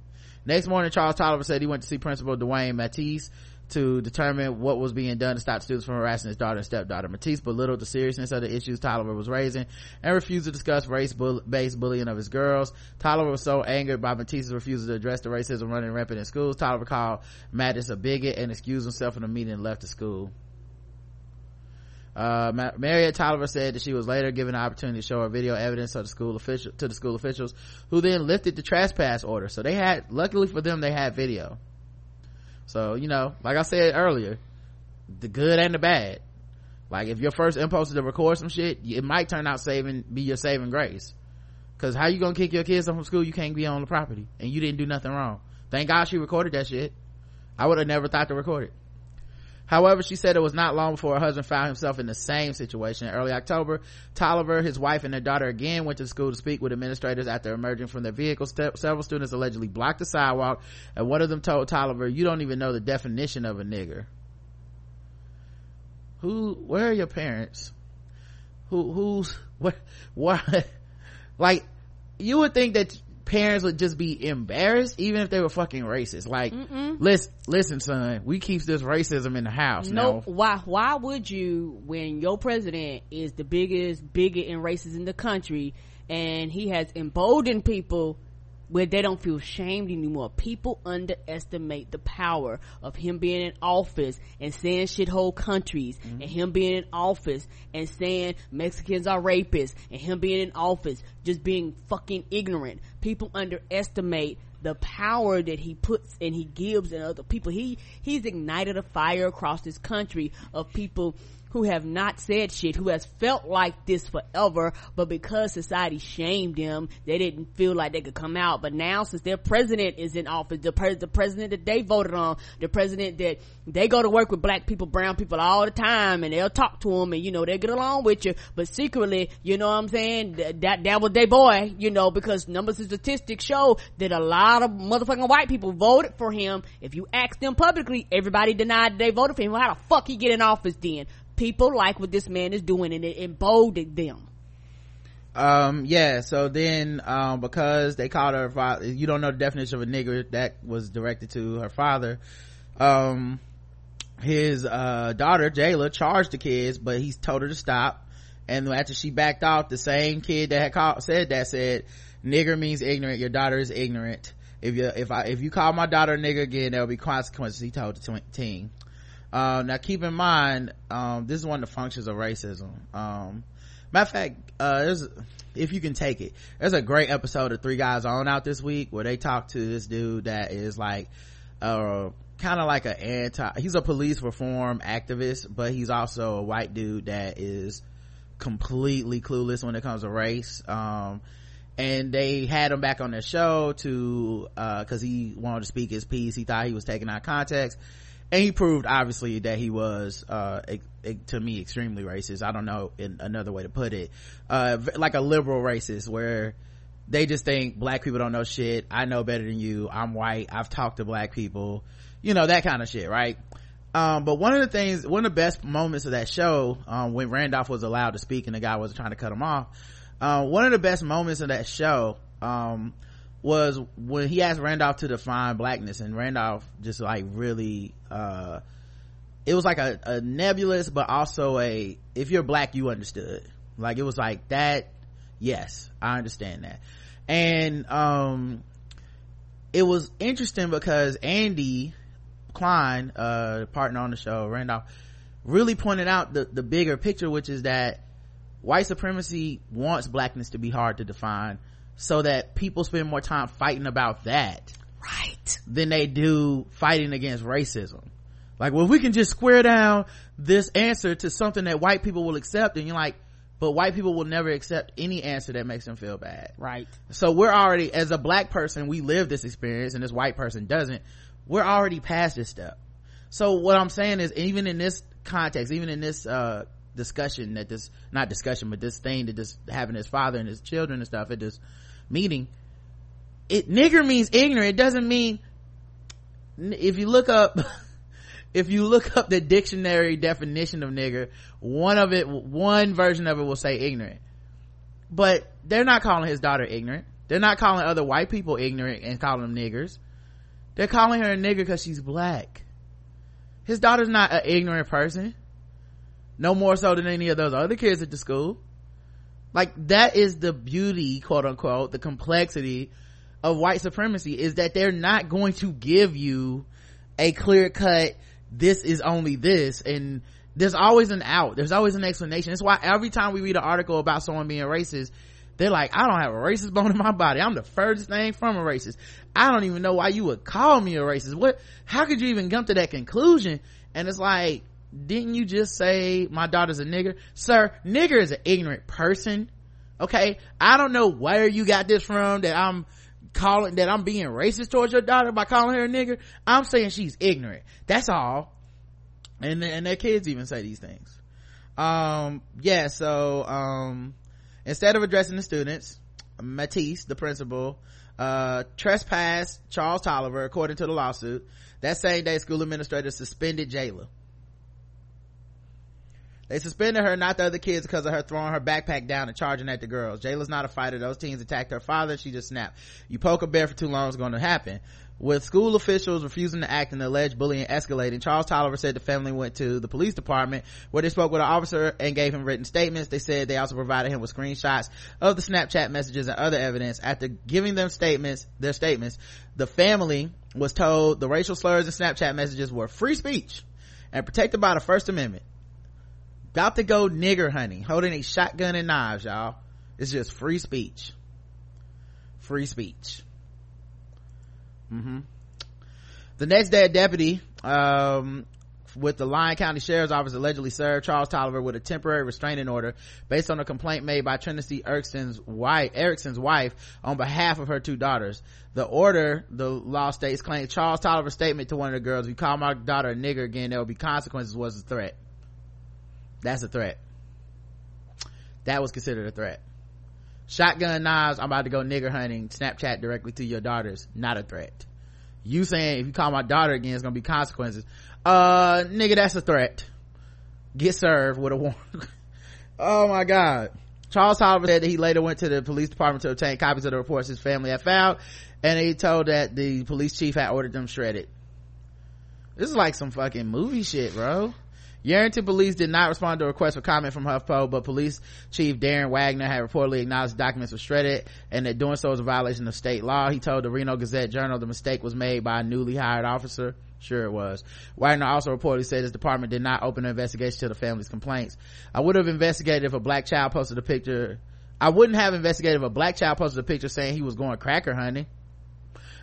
next morning charles tolliver said he went to see principal dwayne matisse to determine what was being done to stop students from harassing his daughter and stepdaughter. Matisse belittled the seriousness of the issues Tolliver was raising and refused to discuss race-based bullying of his girls. Tolliver was so angered by Matisse's refusal to address the racism running rampant in schools. Tolliver called Mattis a bigot and excused himself from the meeting and left the school. Uh, Ma- Marriott Tolliver said that she was later given the opportunity to show her video evidence of the school official to the school officials, who then lifted the trespass order. So they had, luckily for them, they had video. So, you know, like I said earlier, the good and the bad. Like if your first impulse is to record some shit, it might turn out saving, be your saving grace. Cause how you gonna kick your kids off from school? You can't be on the property and you didn't do nothing wrong. Thank God she recorded that shit. I would have never thought to record it. However, she said it was not long before her husband found himself in the same situation. In early October, Tolliver, his wife, and their daughter again went to school to speak with administrators after emerging from their vehicle. Several students allegedly blocked the sidewalk, and one of them told Tolliver, "You don't even know the definition of a nigger." Who? Where are your parents? Who? Who's? What? What? [laughs] Like, you would think that parents would just be embarrassed even if they were fucking racist. Like listen listen son we keeps this racism in the house no now why why would you when your president is the biggest bigot and racist in the country and he has emboldened people where they don't feel shamed anymore. People underestimate the power of him being in office and saying shithole countries mm-hmm. and him being in office and saying mexicans are rapists and him being in office just being fucking ignorant. People underestimate the power that he puts and he gives in other people. He he's ignited a fire across this country of people who have not said shit, who has felt like this forever, but because society shamed them, they didn't feel like they could come out. But now, since their president is in office, the, pres- the president that they voted on, the president that they go to work with black people, brown people all the time, and they'll talk to them, and you know, they'll get along with you, but secretly, you know what I'm saying, Th- that, that was their boy, you know, because numbers and statistics show that a lot of motherfucking white people voted for him. If you ask them publicly, everybody denied they voted for him. Well, how the fuck he get in office then? People like what this man is doing and it emboldened them. um yeah so then um because they called her father you don't know the definition of a nigger that was directed to her father. Um his uh daughter jayla charged the kids but he's told her to stop. And after she backed off the same kid that had called said that said nigger means ignorant. Your daughter is ignorant. If you if i if you call my daughter a nigger again there'll be consequences he told the team uh, now keep in mind um, this is one of the functions of racism. Um, matter of fact uh, if you can take it there's a great episode of three guys on out this week where they talk to this dude that is like uh kind of like an anti he's a police reform activist but he's also a white dude that is completely clueless when it comes to race. Um and they had him back on their show to uh because he wanted to speak his piece. He thought he was taken out context and he proved obviously that he was uh to me extremely racist. I don't know in another way to put it. Uh like a liberal racist where they just think black people don't know shit. I know better than you. I'm white. I've talked to black people. You know that kind of shit right? Um, but one of the things one of the best moments of that show um, when randolph was allowed to speak and the guy wasn't trying to cut him off uh, one of the best moments of that show um, was when he asked Randolph to define blackness and Randolph just like really, uh, it was like a, a nebulous, but also a, if you're black, you understood. Like it was like that. Yes, I understand that. And, um, it was interesting because Andy Klein, uh, partner on the show, Randolph, really pointed out the, the bigger picture, which is that white supremacy wants blackness to be hard to define so that people spend more time fighting about that right. than they do fighting against racism. Like well we can just square down this answer to something that white people will accept and you're like but white people will never accept any answer that makes them feel bad. Right. So we're already as a black person we live this experience and this white person doesn't. We're already past this step so what i'm saying is even in this context even in this uh, discussion that this not discussion but this thing that this having his father and his children and stuff at this meaning it nigger means ignorant. It doesn't mean if you look up [laughs] if you look up the dictionary definition of nigger one of it one version of it will say ignorant. But they're not calling his daughter ignorant. They're not calling other white people ignorant and calling them niggers. They're calling her a nigger because she's black. His daughter's not an ignorant person. No more so than any of those other kids at the school like that is the beauty quote unquote the complexity of white supremacy is that they're not going to give you a clear cut this is only this and there's always an out. There's always an explanation. That's why every time we read an article about someone being racist they're like i don't have a racist bone in my body. I'm the furthest thing from a racist. I don't even know why you would call me a racist. What how could you even come to that conclusion? And it's like didn't you just say my daughter's a nigger? Sir nigger is an ignorant person okay? I don't know where you got this from that i'm calling that i'm being racist towards your daughter by calling her a nigger. I'm saying she's ignorant. That's all. And and their kids even say these things. Um yeah so um instead of addressing the students matisse the principal uh trespassed charles tolliver according to the lawsuit that same day school administrator suspended jayla they suspended her, not the other kids, because of her throwing her backpack down and charging at the girls. Jayla's not a fighter. Those teens attacked her father. She just snapped. You poke a bear for too long, it's going to happen. With school officials refusing to act and the alleged bullying escalating, Charles Tolliver said the family went to the police department where they spoke with an officer and gave him written statements. They said they also provided him with screenshots of the Snapchat messages and other evidence. After giving them statements, their statements, the family was told the racial slurs and Snapchat messages were free speech and protected by the First Amendment about to go nigger hunting holding a shotgun and knives y'all. It's just free speech. Free speech. Mm-hmm. The next day a deputy um, with the Lyon County Sheriff's Office allegedly served Charles Tolliver with a temporary restraining order based on a complaint made by Trinity Erickson's wife, Erickson's wife on behalf of her two daughters. The order, the law states, claimed Charles Tolliver's statement to one of the girls, if you call my daughter a nigger again, there will be consequences was a threat. That's a threat. That was considered a threat. Shotgun knives, I'm about to go nigger hunting, Snapchat directly to your daughters, not a threat. You saying if you call my daughter again, it's gonna be consequences. Uh, nigga, that's a threat. Get served with a warrant. [laughs] oh my god. Charles Tolliver said that he later went to the police department to obtain copies of the reports his family had found, and he told that the police chief had ordered them shredded. This is like some fucking movie shit, bro. Yerington police did not respond to a request for comment from HuffPo, but police chief Darren Wagner had reportedly acknowledged documents were shredded and that doing so was a violation of state law. He told the Reno Gazette Journal the mistake was made by a newly hired officer. Sure it was. Wagner also reportedly said his department did not open an investigation to the family's complaints. I would have investigated if a black child posted a picture. I wouldn't have investigated if a black child posted a picture saying he was going cracker hunting.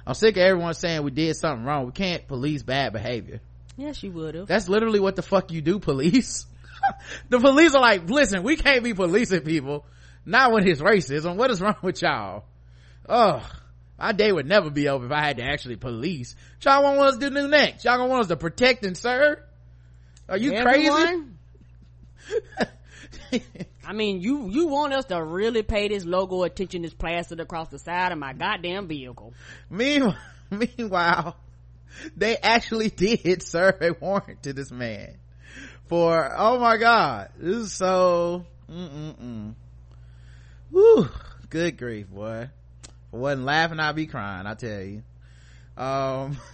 I'm sick of everyone saying we did something wrong. We can't police bad behavior. Yes, you would have. That's literally what the fuck you do, police. [laughs] the police are like, listen, we can't be policing people. Not when it's racism. What is wrong with y'all? Oh, my day would never be over if I had to actually police. Y'all want us to do next? Y'all gonna want us to protect and serve? Are you Everyone? crazy? [laughs] I mean, you you want us to really pay this logo attention that's plastered across the side of my goddamn vehicle. Meanwhile, [laughs] meanwhile, they actually [laughs] did serve a warrant to this man for oh my god, this is so. Mm-mm-mm. Woo, good grief, boy. I wasn't laughing, I'd be crying. I tell you. Um. [laughs]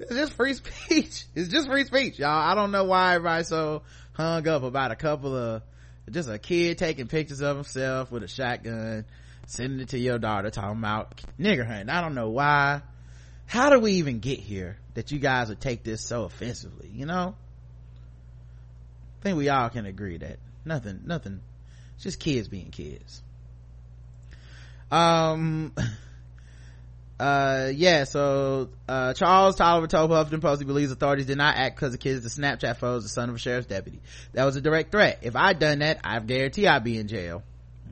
it's just free [laughs] speech. It's just free speech, y'all. I don't know why everybody's so hung up about a couple of just a kid taking pictures of himself with a shotgun, sending it to your daughter, talking about nigger hunting. I don't know why. How do we even get here that you guys would take this so offensively? You know, I think we all can agree that nothing, nothing. It's just kids being kids. Um. [laughs] uh yeah so uh charles tolliver told huffington post he believes authorities did not act because the kids the snapchat photo the son of a sheriff's deputy that was a direct threat if i'd done that i guarantee i'd be in jail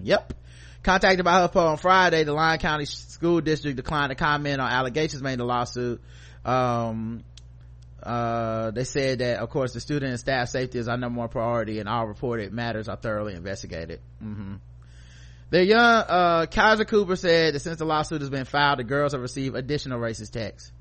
yep contacted by huffpo on friday the lyon county school district declined to comment on allegations made in the lawsuit um uh, they said that of course the student and staff safety is our number one priority and all reported matters are thoroughly investigated mm-hmm. The young, uh, Keyser-Cooper said that since the lawsuit has been filed, the girls have received additional racist texts.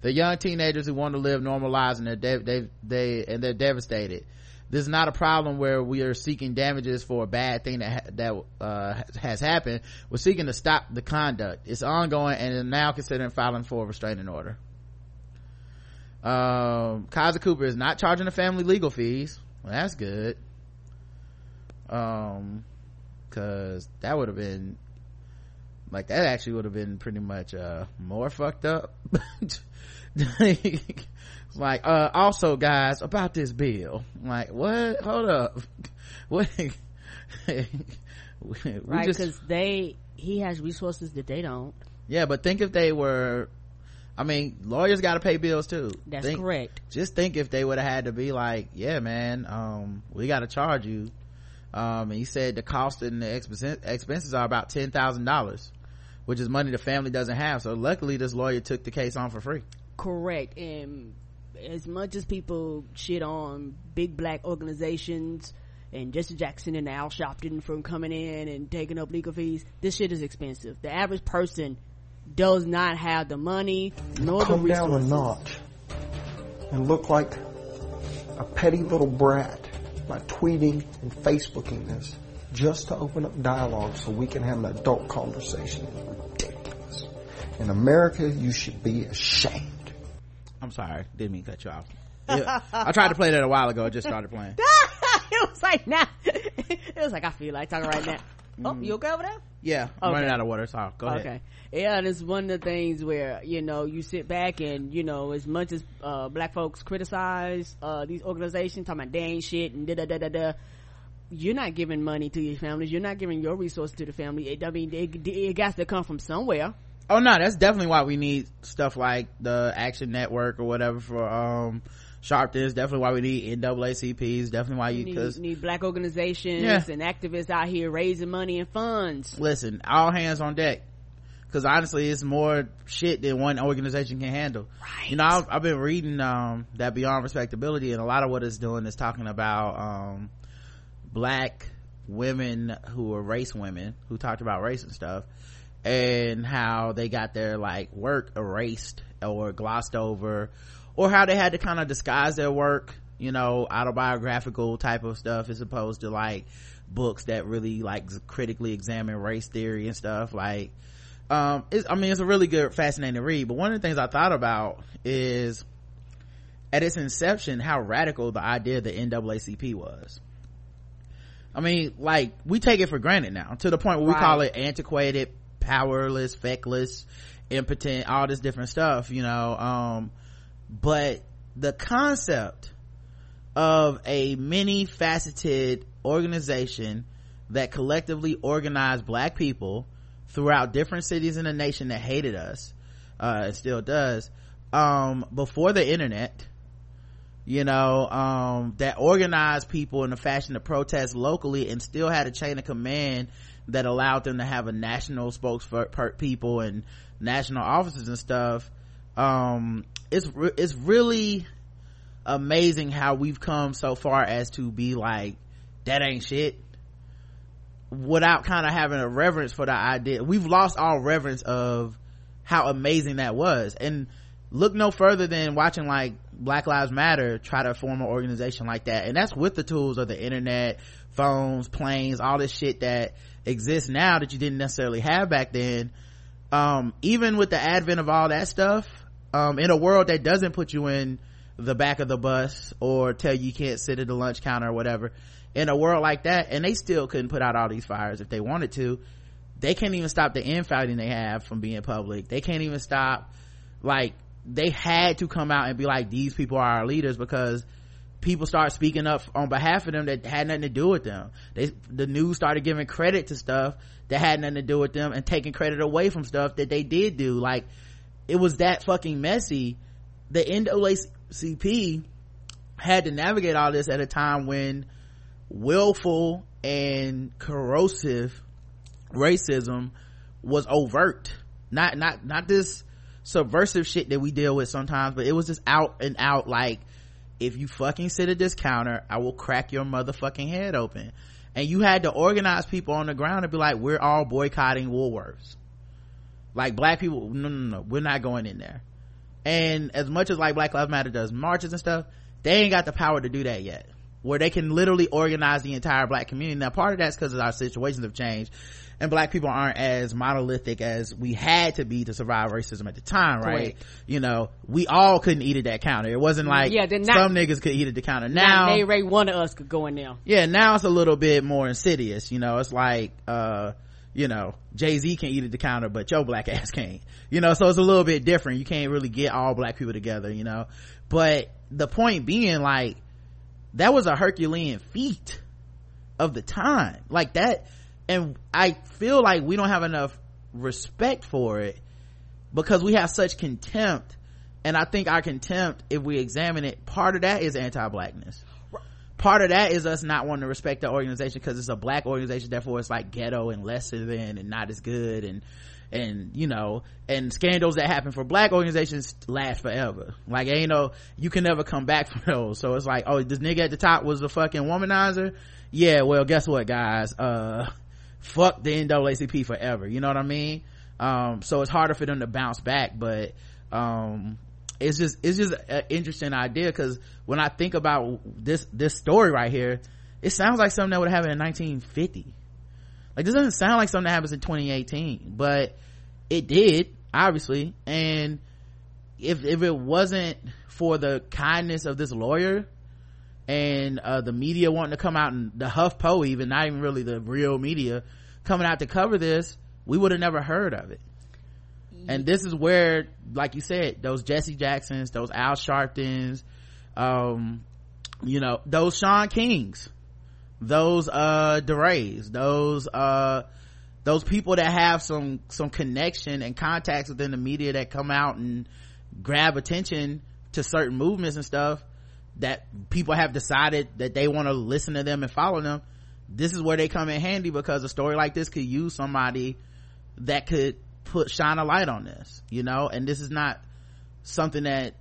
The young teenagers who want to live normal lives and they're, de- they, they, and they're devastated. This is not a problem where we are seeking damages for a bad thing that, ha- that, uh, has happened. We're seeking to stop the conduct. It's ongoing and is now considering filing for a restraining order. Um, Keyser-Cooper is not charging the family legal fees. Well, that's good. Um, because that would have been like that actually would have been pretty much uh more fucked up. [laughs] Like uh also guys about this bill. Like what? Hold up. [laughs] What? [laughs] Right because they he has resources that they don't. Yeah but think if they were I mean, lawyers got to pay bills too. That's think, correct. Just think if they would have had to be like, yeah, man, um, we got to charge you. Um, and he said the cost and the expenses are about ten thousand dollars which is money the family doesn't have so luckily this lawyer took the case on for free correct and as much as people shit on big black organizations and Jesse Jackson and Al Sharpton from coming in and taking up legal fees, this shit is expensive. The average person does not have the money nor Come the resources. down a notch and look like a petty little brat by tweeting and Facebooking this just to open up dialogue so we can have an adult conversation is ridiculous. In America, you should be ashamed. I'm sorry, didn't mean to cut you off. Yeah, I tried to play that a while ago. I just started playing. [laughs] it was like now. it was like I feel like talking right now. Oh, mm. you okay over there? Yeah, I'm okay. running out of water, so go ahead. Okay. Yeah, and it's one of the things where, you know, you sit back and, you know, as much as, uh, black folks criticize, uh, these organizations, talking about they ain't shit and da da da da da, you're not giving money to your families. You're not giving your resources to the family. It, I mean, it, it got to come from somewhere. Oh no, that's definitely why we need stuff like the Action Network or whatever for, um, Sharpton's definitely why we need NAACPs. Definitely why you need, need black organizations yeah. and activists out here raising money and funds. Listen, all hands on deck. Because honestly, it's more shit than one organization can handle. Right. You know, I've, I've been reading um, that Beyond Respectability, and a lot of what it's doing is talking about um, black women who were race women who talked about race and stuff, and how they got their like work erased or glossed over or how they had to kind of disguise their work you know autobiographical type of stuff as opposed to like books that really like critically examine race theory and stuff like um i mean it's a really good fascinating read but one of the things i thought about is at its inception how radical the idea of the naacp was i mean like we take it for granted now to the point where we call it antiquated powerless feckless impotent all this different stuff you know um but the concept of a many faceted organization that collectively organized black people throughout different cities in the nation that hated us uh it still does um before the internet you know um, that organized people in the fashion to protest locally and still had a chain of command that allowed them to have a national spokespeople and national offices and stuff. Um, it's re- it's really amazing how we've come so far as to be like that ain't shit without kind of having a reverence for the idea we've lost all reverence of how amazing that was. And look no further than watching like black lives matter try to form an organization like that. And that's with the tools of the internet phones planes all this shit that exists now that you didn't necessarily have back then. Um, even with the advent of all that stuff um, in a world that doesn't put you in the back of the bus or tell you you can't sit at the lunch counter or whatever in a world like that and they still couldn't put out all these fires if they wanted to they can't even stop the infighting they have from being public. They can't even stop like they had to come out and be like these people are our leaders because people start speaking up on behalf of them that had nothing to do with them. They the news started giving credit to stuff that had nothing to do with them and taking credit away from stuff that they did do. Like it was that fucking messy. The NAACP had to navigate all this at a time when willful and corrosive racism was overt. Not not not this subversive shit that we deal with sometimes but it was just out and out like if you fucking sit at this counter i will crack your motherfucking head open. And you had to organize people on the ground and be like we're all boycotting woolworths. Like black people no no no we're not going in there. And as much as like black lives matter does marches and stuff they ain't got the power to do that yet. Where they can literally organize the entire black community. Now part of that's because our situations have changed and black people aren't as monolithic as we had to be to survive racism at the time right? You know we all couldn't eat at that counter. It wasn't like Yeah, not- some niggas could eat at the counter. Now, Nay Ray, one of us could go in there. yeah now it's a little bit more insidious you know? It's like uh you know jay-z can eat at the counter but your black [laughs] ass can't. You know so it's a little bit different. You can't really get all black people together you know? But the point being like that was a herculean feat of the time. Like that and i feel like we don't have enough respect for it because we have such contempt. And i think our contempt if we examine it part of that is anti-blackness. Part of that is us not wanting to respect the organization because it's a black organization therefore it's like ghetto and lesser than and not as good and and you know and scandals that happen for black organizations last forever. Like ain't no you can never come back [laughs] from those. So it's like oh this nigga at the top was a fucking womanizer? Yeah well guess what guys? Uh fuck the NAACP forever. You know what I mean? Um so it's harder for them to bounce back but um it's just it's just an interesting idea because when I think about this this story right here it sounds like something that would happen in 1950 like this doesn't sound like something that happens in 2018 but it did obviously. And if if it wasn't for the kindness of this lawyer and uh, the media wanting to come out and the HuffPo even not even really the real media coming out to cover this we would have never heard of it. And this is where like you said those jesse jacksons those al sharptons um you know those sean kings those uh DeRays, those uh those people that have some some connection and contacts within the media that come out and grab attention to certain movements and stuff that people have decided that they want to listen to them and follow them this is where they come in handy because a story like this could use somebody that could put shine a light on this you know? And this is not something that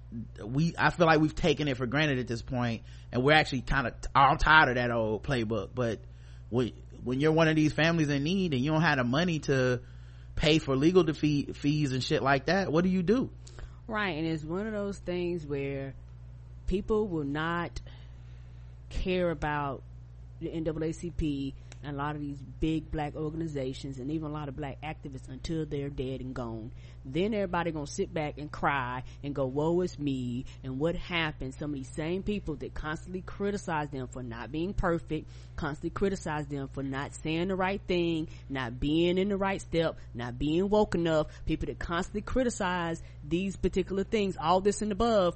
we i feel like we've taken it for granted at this point and we're actually kind of i'm tired of that old playbook. But when, when you're one of these families in need and you don't have the money to pay for legal defeat fees and shit like that what do you do? Right, and it's one of those things where people will not care about the NAACP and a lot of these big black organizations and even a lot of black activists until they're dead and gone. Then everybody gonna sit back and cry and go, woe is me, and what happened? Some of these same people that constantly criticize them for not being perfect, constantly criticize them for not saying the right thing, not being in the right step, not being woke enough, people that constantly criticize these particular things, all this and above,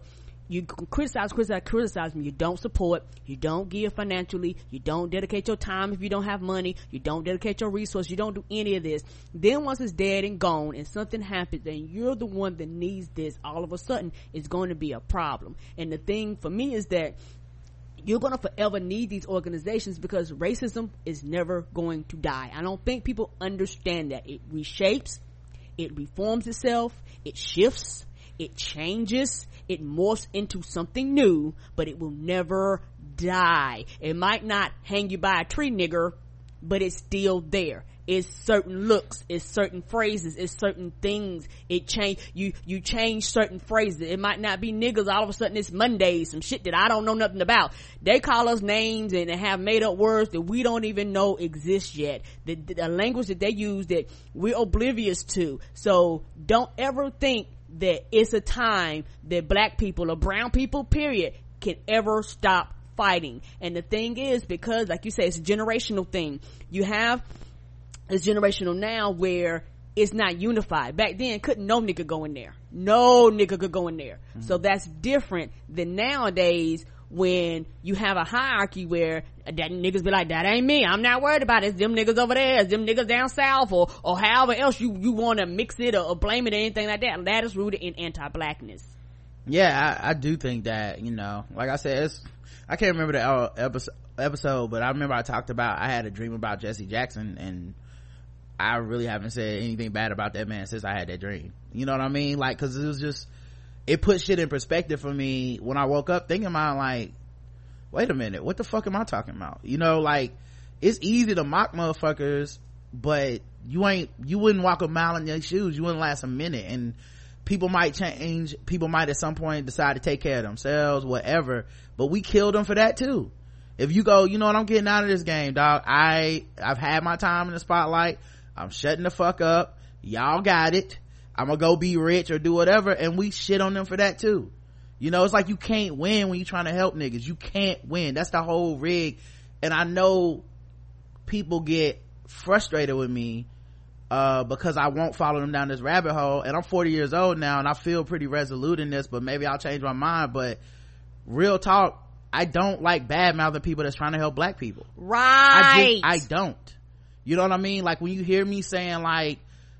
you criticize, criticize, criticize me. You don't support. You don't give financially. You don't dedicate your time if you don't have money. You don't dedicate your resources. You don't do any of this. Then once it's dead and gone and something happens and you're the one that needs this, all of a sudden it's going to be a problem. And the thing for me is that you're going to forever need these organizations because racism is never going to die. I don't think people understand that. It reshapes, it reforms itself, it shifts, it changes, it morphs into something new, but it will never die. It might not hang you by a tree, nigger, but it's still there. It's certain looks, it's certain phrases, it's certain things. It change, you, you change certain phrases. It might not be niggas, all of a sudden it's Monday, some shit that I don't know nothing about. They call us names and have made up words that we don't even know exist yet. The, the, the language that they use that we're oblivious to. So don't ever think that it's a time that black people or brown people, period, can ever stop fighting. And the thing is, because like you say, it's a generational thing. You have it's generational now where it's not unified. Back then, couldn't no nigga go in there. No nigga could go in there. Mm-hmm. So that's different than nowadays when you have a hierarchy where that niggas be like, that ain't me. I'm not worried about it. It's them niggas over there. It's them niggas down south or, or however else you, you want to mix it or, or, blame it or anything like that. That is rooted in anti-blackness. Yeah, I, I, do think that, you know, like I said, it's, I can't remember the episode, episode, but I remember I talked about, I had a dream about Jesse Jackson and I really haven't said anything bad about that man since I had that dream. You know what I mean? Like, cause it was just, it put shit in perspective for me when I woke up thinking about like, wait a minute, what the fuck am I talking about? You know, like, it's easy to mock motherfuckers, but you ain't, you wouldn't walk a mile in their shoes. You wouldn't last a minute. And people might change. People might at some point decide to take care of themselves, whatever. But we killed them for that too. If you go, you know what, I'm getting out of this game, dog. I, I've had my time in the spotlight. I'm shutting the fuck up. Y'all got it. I'm gonna go be rich or do whatever. And we shit on them for that too. You know, it's like you can't win when you're trying to help niggas. You can't win. That's the whole rig. And I know people get frustrated with me uh, because I won't follow them down this rabbit hole. And I'm 40 years old now and I feel pretty resolute in this, but maybe I'll change my mind. But real talk, I don't like bad mouthing people that's trying to help black people. Right. I, just, I don't. You know what I mean? Like when you hear me saying like,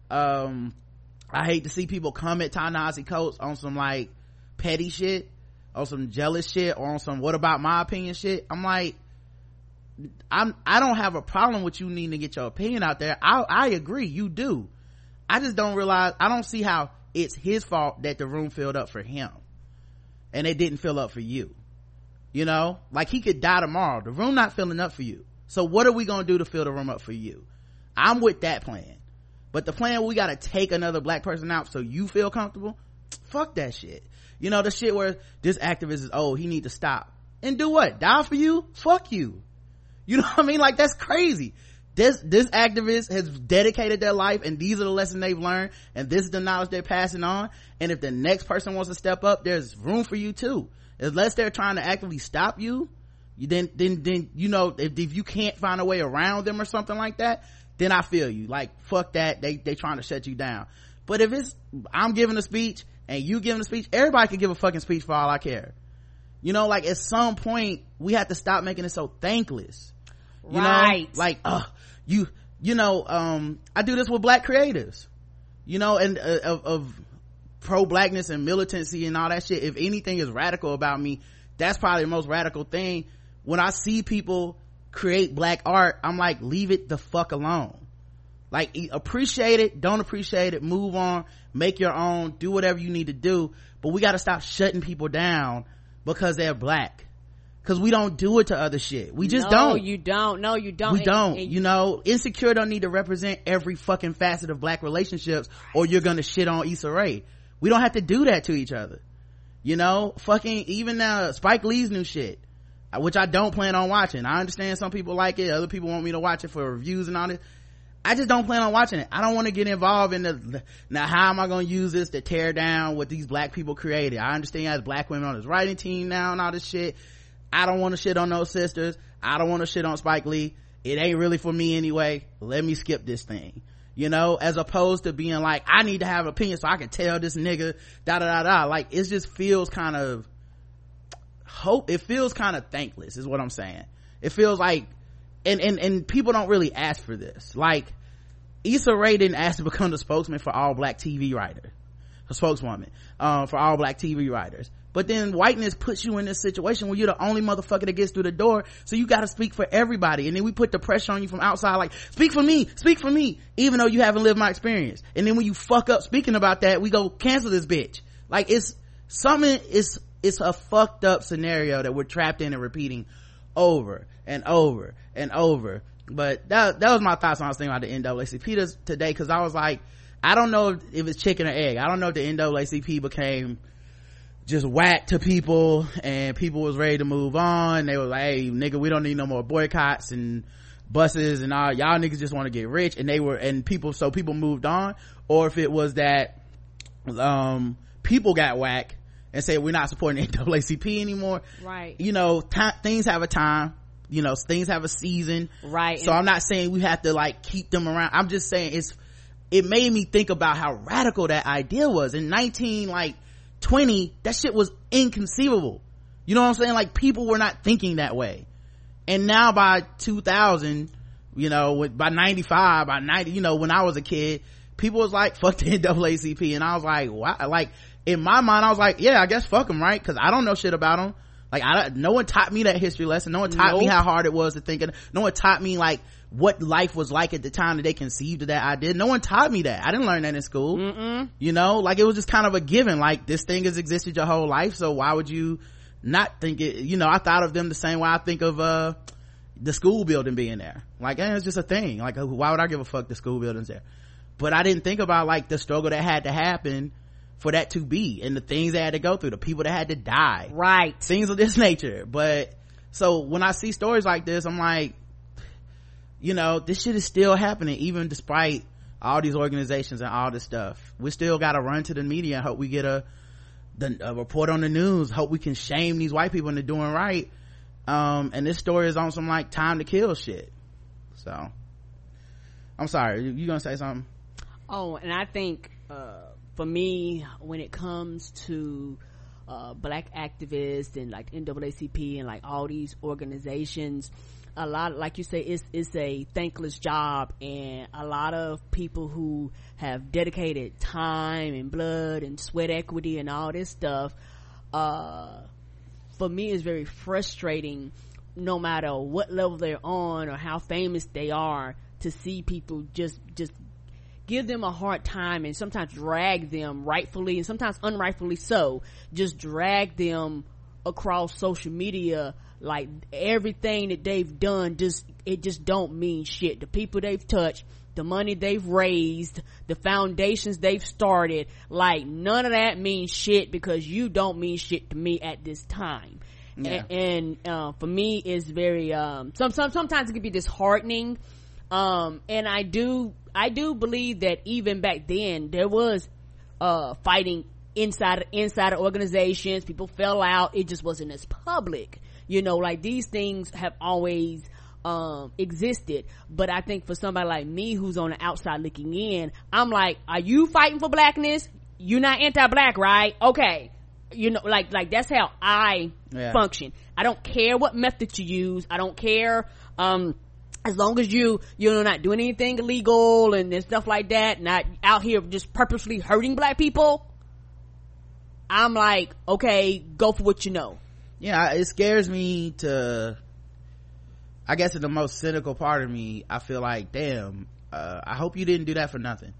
um, I hate to see people come at Ta-Nehisi Coates on some like petty shit, on some jealous shit, or on some what about my opinion shit. I'm like, I'm, I don't have a problem with you needing to get your opinion out there. I, I agree, you do. I just don't realize, I don't see how it's his fault that the room filled up for him and it didn't fill up for you. You know, like he could die tomorrow. The room not filling up for you. So what are we gonna do to fill the room up for you? I'm with that plan. But the plan we gotta take another black person out so you feel comfortable, fuck that shit. You know, the shit where this activist is, oh, he need to stop. And do what? Die for you? Fuck you. You know [laughs] what I mean? Like that's crazy. This, this activist has dedicated their life and these are the lessons they've learned and this is the knowledge they're passing on. And if the next person wants to step up, there's room for you too. Unless they're trying to actively stop you, you then then then you know if, if you can't find a way around them or something like that then i feel you. Like fuck that. They they trying to shut you down. But if it's i'm giving a speech and you giving a speech everybody can give a fucking speech for all i care. You know like at some point we have to stop making it so thankless. You right. know like uh you you know um i do this with black creatives. You know and uh, of, of pro blackness and militancy and all that shit. If anything is radical about me that's probably the most radical thing. When I see people create black art, I'm like, leave it the fuck alone. Like, appreciate it, don't appreciate it, move on, make your own, do whatever you need to do. But we gotta stop shutting people down because they're black. Cause we don't do it to other shit. We just no, don't. you don't. No, you don't. We don't. And, and you know, insecure don't need to represent every fucking facet of black relationships or you're gonna shit on Issa Rae. We don't have to do that to each other. You know, fucking, even now, Spike Lee's new shit which I don't plan on watching. I understand some people like it. Other people want me to watch it for reviews and all this. I just don't plan on watching it. I don't want to get involved in the, now how am I going to use this to tear down what these black people created? I understand as black women on his writing team now and all this shit. I don't want to shit on those sisters. I don't want to shit on Spike Lee. It ain't really for me anyway. Let me skip this thing. You know, as opposed to being like, I need to have an opinion so I can tell this nigga da da da da. Like, it just feels kind of hope it feels kind of thankless is what i'm saying it feels like and and and people don't really ask for this like Issa Rae didn't ask to become the spokesman for all black TV writers, a spokeswoman, uh, for all black TV writers. But then whiteness puts you in this situation where you're the only motherfucker that gets through the door. So you gotta speak for everybody. And then we put the pressure on you from outside, like, speak for me, speak for me, even though you haven't lived my experience. And then when you fuck up speaking about that, we go cancel this bitch. Like it's something, it's, it's a fucked up scenario that we're trapped in and repeating over and over and over but that that was my thoughts when I was thinking about the NAACP today because I was like, I don't know if, it's chicken or egg. I don't know if the NAACP became just whack to people and people was ready to move on. They were like, hey, nigga, we don't need no more boycotts and buses and all. Y'all niggas just want to get rich. And they were, and people, so people moved on. Or if it was that, um, people got whack and said, we're not supporting [laughs] NAACP anymore. Right. You know, t- things have a time. You know things have a season. Right so i'm not saying we have to like keep them around. I'm just saying it's it made me think about how radical that idea was. In 19 like 20 that shit was inconceivable. You know what i'm saying? Like people were not thinking that way. And now by 2000 you know by 95 by 90 you know when i was a kid people was like fuck the [laughs] naacp and i was like wow like in my mind i was like yeah i guess fuck them right because i don't know shit about them like I, no one taught me that history lesson. No one taught nope. me how hard it was to think. Of, no one taught me like what life was like at the time that they conceived of that idea. No one taught me that. I didn't learn that in school. Mm-mm. You know, like it was just kind of a given. Like this thing has existed your whole life, so why would you not think it? You know, I thought of them the same way I think of uh the school building being there. Like, eh, it's just a thing. Like, why would I give a fuck the school building's there? But I didn't think about like the struggle that had to happen for that to be and the things they had to go through, the people that had to die. Right. Things of this nature. But so when I see stories like this, I'm like, you know, this shit is still happening even despite all these organizations and all this stuff. We still gotta run to the media and hope we get a, the, a report on the news. Hope we can shame these white people into doing right. Um, and this story is on some like time to kill shit. So, I'm sorry. You, you gonna say something? Oh, and I think, uh, for me, when it comes to uh, black activists and like NAACP and like all these organizations, a lot, like you say, it's, it's a thankless job. And a lot of people who have dedicated time and blood and sweat equity and all this stuff, uh, for me is very frustrating no matter what level they're on or how famous they are to see people just, just give them a hard time and sometimes drag them rightfully and sometimes unrightfully so. Just drag them across social media. Like everything that they've done just it just don't mean shit. The people they've touched the money they've raised the foundations they've started like none of that means shit because you don't mean shit to me at this time. Yeah. and, and uh, for me it's very um some, some sometimes it can be disheartening. Um and i do I do believe that even back then there was uh fighting inside inside of organizations. People fell out. It just wasn't as public. You know, like these things have always um existed. But I think for somebody like me who's on the outside looking in, I'm like, are you fighting for blackness? You're not anti-black, right? Okay. You know, like, like that's how I yeah. function. I don't care what method you use. I don't care, um, as long as you you're not doing anything illegal and, and stuff like that not out here just purposely hurting black people i'm like okay go for what you know. Yeah it scares me to i guess in the most cynical part of me i feel like damn uh, i hope you didn't do that for nothing.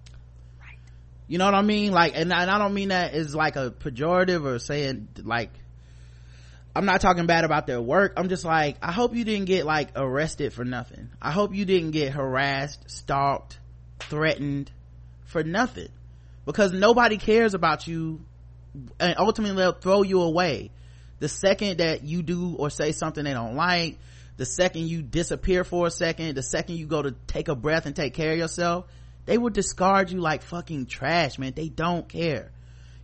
Right. You know what i mean? Like and, and i don't mean that as like a pejorative or saying like I'm not talking bad about their work. I'm just like, I hope you didn't get like arrested for nothing. I hope you didn't get harassed, stalked, threatened for nothing. Because nobody cares about you and ultimately they'll throw you away. The second that you do or say something they don't like, the second you disappear for a second, the second you go to take a breath and take care of yourself, they will discard you like fucking trash, man. They don't care.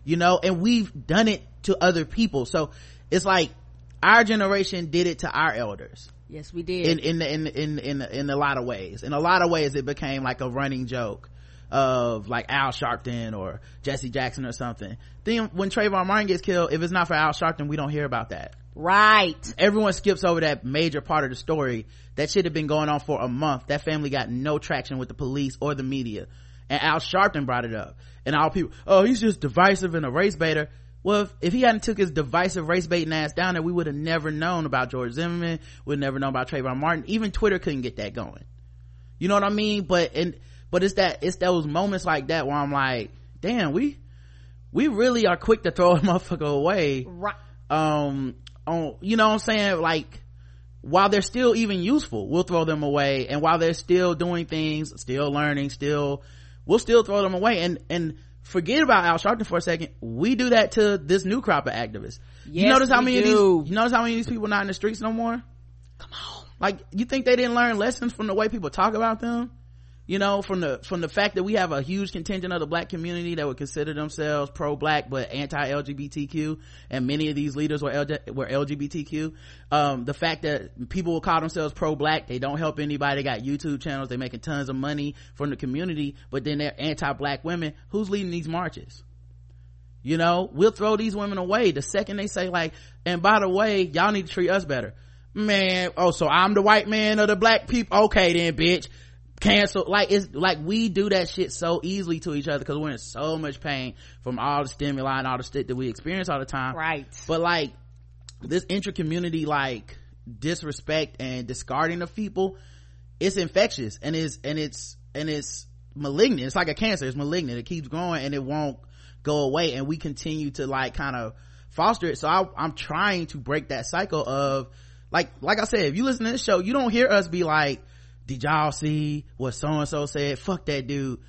You know, and we've done it to other people. So it's like our generation did it to our elders yes we did in in in in in, in a lot of ways in a lot of ways it became like a running joke of like Al Sharpton or Jesse Jackson or something. Then when Trayvon Martin gets killed, if it's not for Al Sharpton, we don't hear about that. Right. Everyone skips over that major part of the story. That shit had been going on for a month. That family got no traction with the police or the media. And Al Sharpton brought it up. And all people, oh, he's just divisive and a race baiter. Well, if, if he hadn't took his divisive race baiting ass down there, we would have never known about George Zimmerman. We'd never known about Trayvon Martin. Even Twitter couldn't get that going. You know what I mean? But, and, but it's that, it's those moments like that where I'm like, damn, we, we really are quick to throw [laughs] a motherfucker away. Right. Um, on you know what i'm saying like while they're still even useful we'll throw them away and while they're still doing things still learning still we'll still throw them away and and forget about al sharpton for a second. We do that to this new crop of activists. Yes, you notice how many do. of these you notice how many of these people not in the streets no more? Come on. Like you think they didn't learn lessons from the way people talk about them you know from the from the fact that we have a huge contingent of the black community that would consider themselves pro-black but anti-lgbtq and many of these leaders were LG, were lgbtq um, the fact that people will call themselves pro-black they don't help anybody got youtube channels they're making tons of money from the community but then they're anti-black women who's leading these marches? You know we'll throw these women away. The second they say like and by the way y'all need to treat us better. Man oh so i'm the white man of the black people okay then bitch cancel like it's like we do that shit so easily to each other because we're in so much pain from all the stimuli and all the shit that we experience all the time. Right. but like this intra-community like disrespect and discarding of people it's infectious and it's and it's and it's malignant. It's like a cancer. It's malignant. It keeps growing and it won't go away and we continue to like kind of foster it. So I, i'm trying to break that cycle of like like i said if you listen to this show you don't hear us be like did y'all see what so and so said fuck that dude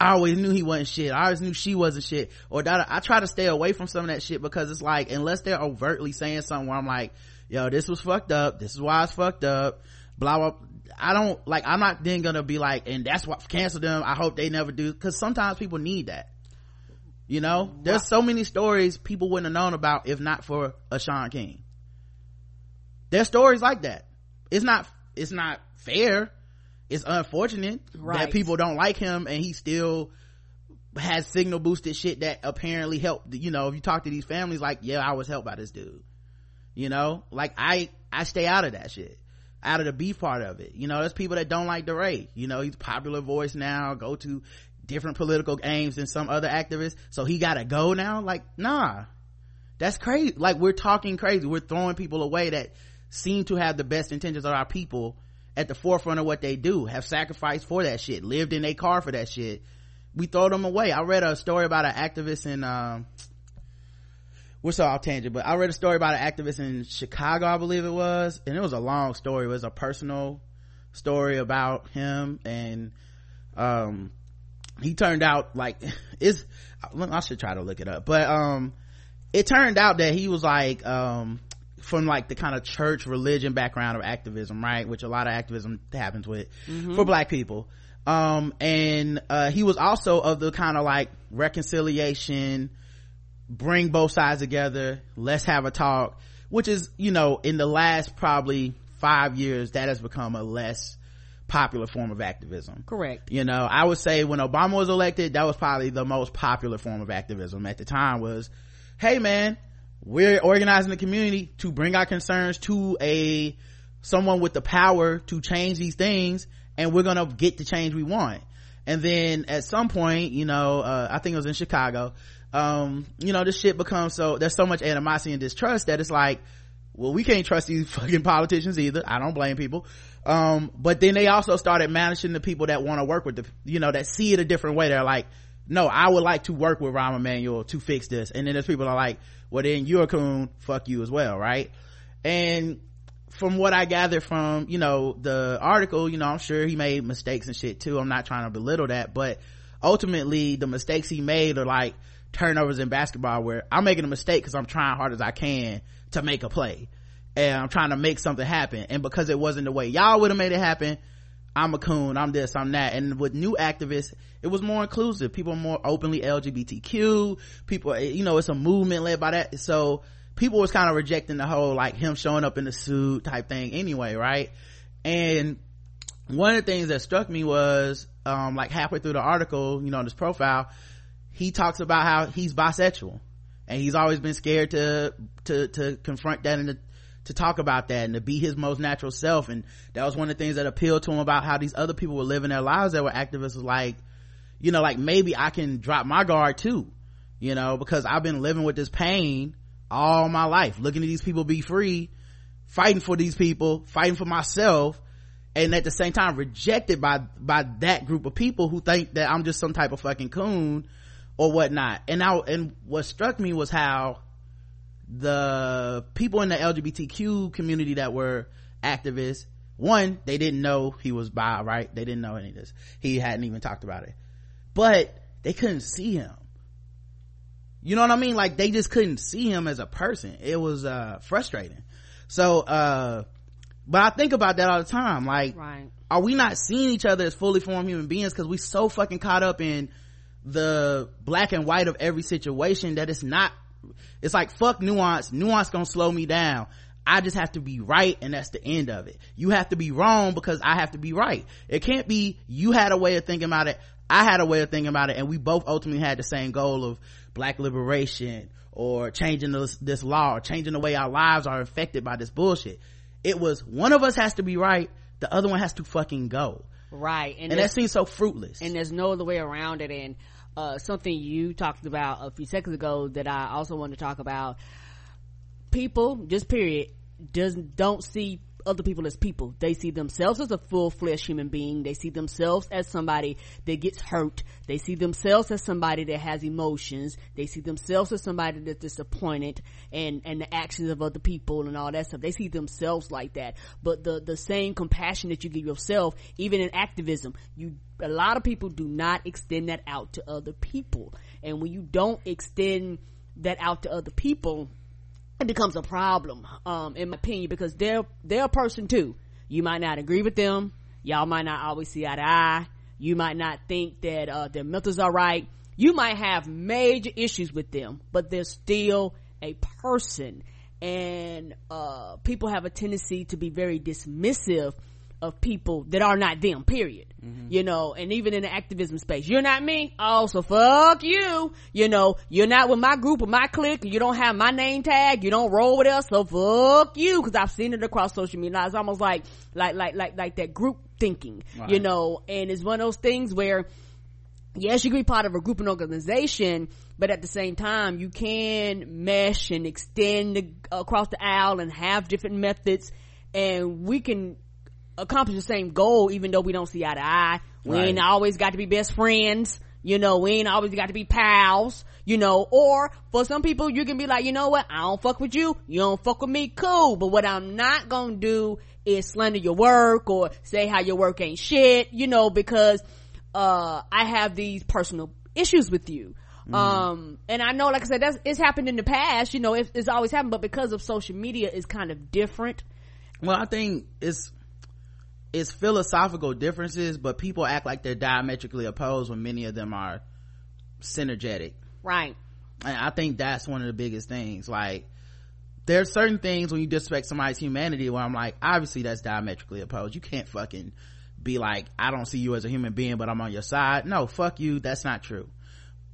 I always knew he wasn't shit. I always knew she wasn't shit. Or that I try to stay away from some of that shit because it's like, unless they're overtly saying something where I'm like, yo, this was fucked up. This is why it's fucked up. Blah, blah. I don't, like, I'm not then gonna be like, and that's what, cancel them. I hope they never do. Cause sometimes people need that. You know? There's so many stories people wouldn't have known about if not for a Shaun King. There's stories like that. It's not, it's not fair. It's unfortunate that people don't like him and he still has signal boosted shit that apparently helped, you know, if you talk to these families like, yeah, I was helped by this dude. You know? Like I, I stay out of that shit. Out of the beef part of it. You know, there's people that don't like DeRay. You know, he's a popular voice now, go to different political aims than some other activists. So he gotta go now? Like, nah. That's crazy. Like we're talking crazy. We're throwing people away that seem to have the best intentions of our people at the forefront of what they do, have sacrificed for that shit, lived in a car for that shit. We throw them away. I read a story about an activist in, um, we're so off tangent, but I read a story about an activist in Chicago, I believe it was, and it was a long story. It was a personal story about him and, um, he turned out like, [laughs] it's, I should try to look it up, but, um, it turned out that he was like, um, from like the kind of church religion background of activism, right? Which a lot of activism happens with for black people. Um, and, uh, he was also of the kind of like reconciliation, bring both sides together, let's have a talk, which is, you know, in the last probably five years, that has become a less popular form of activism. Correct. You know, I would say when Obama was elected, that was probably the most popular form of activism at the time was, hey man, we're organizing the community to bring our concerns to a, someone with the power to change these things and we're gonna get the change we want. And then at some point, you know, uh, I think it was in Chicago, um, you know, this shit becomes so, there's so much animosity and distrust that it's like, well, we can't trust these [laughs] fucking politicians either. I don't blame people. Um, but then they also started managing the people that want to work with the, you know, that see it a different way. They're like, no, I would like to work with Rahm Emanuel to fix this. And then there's people are like, well, then you're a coon, fuck you as well, right? And from what I gathered from, you know, the article, you know, I'm sure he made mistakes and shit too. I'm not trying to belittle that, but ultimately the mistakes he made are like turnovers in basketball where I'm making a mistake because I'm trying hard as I can to make a play. And I'm trying to make something happen. And because it wasn't the way y'all would have made it happen, I'm a coon, I'm this, I'm that. And with new activists, it was more inclusive. People are more openly LGBTQ. People, you know, it's a movement led by that. So people was kind of rejecting the whole like him showing up in the suit type thing anyway, right? And one of the things that struck me was, um, like halfway through the article, you know, this profile, he talks about how he's bisexual and he's always been scared to, to, to confront that in the, to talk about that and to be his most natural self. And that was one of the things that appealed to him about how these other people were living their lives that were activists was like you know like maybe i can drop my guard too you know because i've been living with this pain all my life looking at these people be free fighting for these people fighting for myself and at the same time rejected by by that group of people who think that i'm just some type of fucking coon or whatnot. And now and what struck me was how the people in the lgbtq community that were activists one they didn't know he was bi right? They didn't know any of this. He hadn't even talked about it. But they couldn't see him. You know what i mean? Like they just couldn't see him as a person. It was uh frustrating. So uh but i think about that all the time. Like right. are we not seeing each other as fully formed human beings? Because we so fucking caught up in the black and white of every situation that it's not it's like fuck nuance nuance gonna slow me down I just have to be right and that's the end of it. You have to be wrong because I have to be right. It can't be you had a way of thinking about it, I had a way of thinking about it, and we both ultimately had the same goal of black liberation or changing this, this law or changing the way our lives are affected by this bullshit. It was one of us has to be right, the other one has to fucking go. right And that seems so fruitless. and there's no other way around it and uh, something you talked about a few seconds ago that i also want to talk about. People just period doesn't don't see other people as people. They see themselves as a full-fledged human being. They see themselves as somebody that gets hurt. They see themselves as somebody that has emotions. They see themselves as somebody that's disappointed and and the actions of other people and all that stuff. They see themselves like that. But the the same compassion that you give yourself even in activism you a lot of people do not extend that out to other people. And when you don't extend that out to other people it becomes a problem um in my opinion because they're they're a person too. You might not agree with them. Y'all might not always see eye to eye. You might not think that uh their methods are right. You might have major issues with them but they're still a person. And uh people have a tendency to be very dismissive of people that are not them period. Mm-hmm. You know and even in the activism space. You're not me? Oh so fuck you. You know you're not with my group or my clique. You don't have my name tag. You don't roll with us. So fuck you. Because i've seen it across social media. It's almost like like like like like that group thinking you know? And it's one of those things where yes, you can be part of a group and organization, but at the same time, you can mesh and extend the, across the aisle and have different methods, and we can accomplish the same goal even though we don't see eye to eye. We Right. ain't always got to be best friends. You know, we ain't always got to be pals, you know, or for some people, you can be like, you know what? I don't fuck with you. You don't fuck with me. Cool. But what I'm not going to do is slander your work or say how your work ain't shit, you know, because, uh, I have these personal issues with you. Um, and I know, like I said, that's, it's happened in the past, you know, it's, it's always happened, but because of social media, it's kind of different. well i think it's it's philosophical differences but people act like they're diametrically opposed when many of them are synergetic. Right. and i think that's one of the biggest things. Like there's certain things when you disrespect somebody's humanity where i'm like obviously that's diametrically opposed. You can't fucking be like i don't see you as a human being but i'm on your side. No fuck you. That's not true.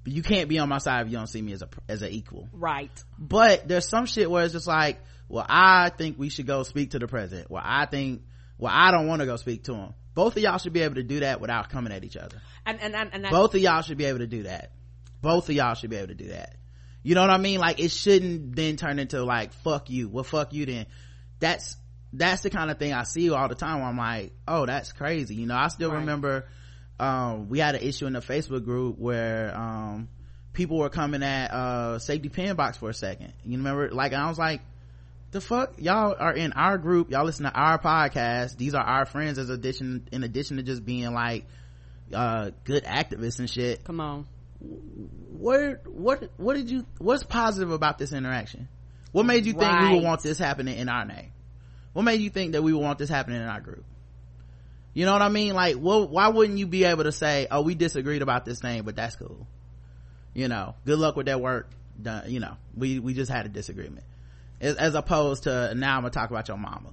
But you can't be on my side if you don't see me as a as an equal. Right. but there's some shit where it's just like well i think we should go speak to the president. Well i think well i don't want to go speak to him both of y'all should be able to do that without coming at each other. And, and, and, and both of y'all should be able to do that. Both of y'all should be able to do that. You know what i mean? Like it shouldn't then turn into like fuck you. Well fuck you then. That's that's the kind of thing i see all the time where i'm like oh that's crazy. You know i still Right. remember um we had an issue in the facebook group where um people were coming at uh safety pin box for a second. You remember? Like i was like the fuck? Y'all are in our group. Y'all listen to our podcast. These are our friends as addition in addition to just being like uh good activists and shit. Come on. what what what did you what's positive about this interaction? What made you think we would want this happening in our name? What made you think that we would want this happening in our group? You know what i mean? Like well why wouldn't you be able to say oh we disagreed about this thing but that's cool. You know good luck with that work done you know we we just had a disagreement as, as opposed to now i'm gonna talk about your mama.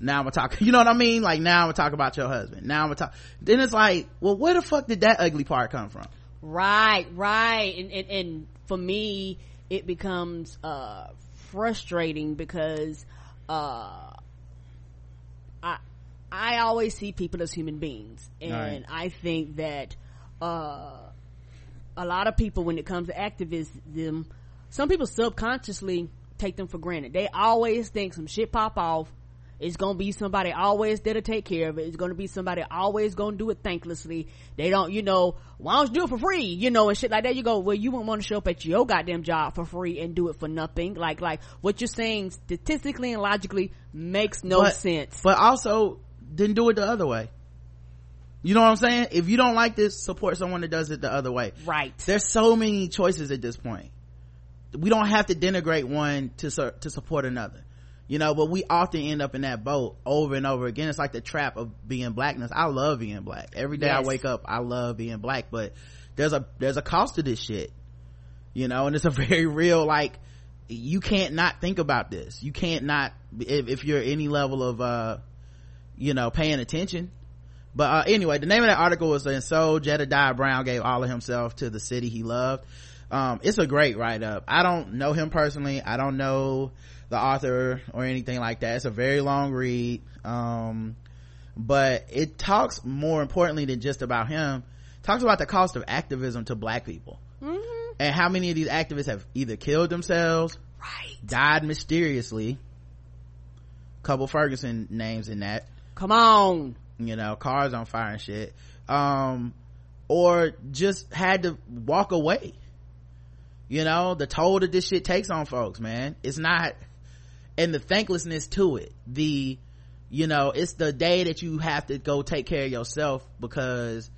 Now i'm gonna talk [laughs] you know what i mean? Like now i'm gonna talk about your husband. Now i'm gonna talk then it's like well where the fuck did that ugly part come from? Right, right. And, and, and for me, it becomes, uh, frustrating because, uh i i always see people as human beings. And Right. i think that uh a lot of people when it comes to activism some people subconsciously take them for granted they always think some shit pop off it's gonna be somebody always there to take care of it. It's gonna be somebody always gonna do it thanklessly. They don't, you know, why don't you do it for free? You know, and shit like that. You go, well, you won't want to show up at your goddamn job for free and do it for nothing. Like, like what you're saying statistically and logically makes no but, sense. but also didn't do it the other way you know what i'm saying if you don't like this support someone that does it the other way Right. there's so many choices at this point we don't have to denigrate one to su- to support another. You know but we often end up in that boat over and over again. It's like the trap of being blackness. I love being black. Every day i wake up i love being black but there's a there's a cost to this shit. You know and it's a [laughs] very real like you can't not think about this. You can't not if, if you're any level of uh you know paying attention. But uh, anyway the name of that article was and so jedidiah brown gave all of himself to the city he loved um it's a great write-up. I don't know him personally. I don't know the author or anything like that. It's a very long read. Um but it talks more importantly than just about him. Talks about the cost of activism to black people. And how many of these activists have either killed themselves Right. died mysteriously couple ferguson names in that. Come on. you know cars on fire and shit. Um or just had to walk away you know the toll that this shit takes on folks man. It's not and the thanklessness to it. The you know it's the day that you have to go take care of yourself because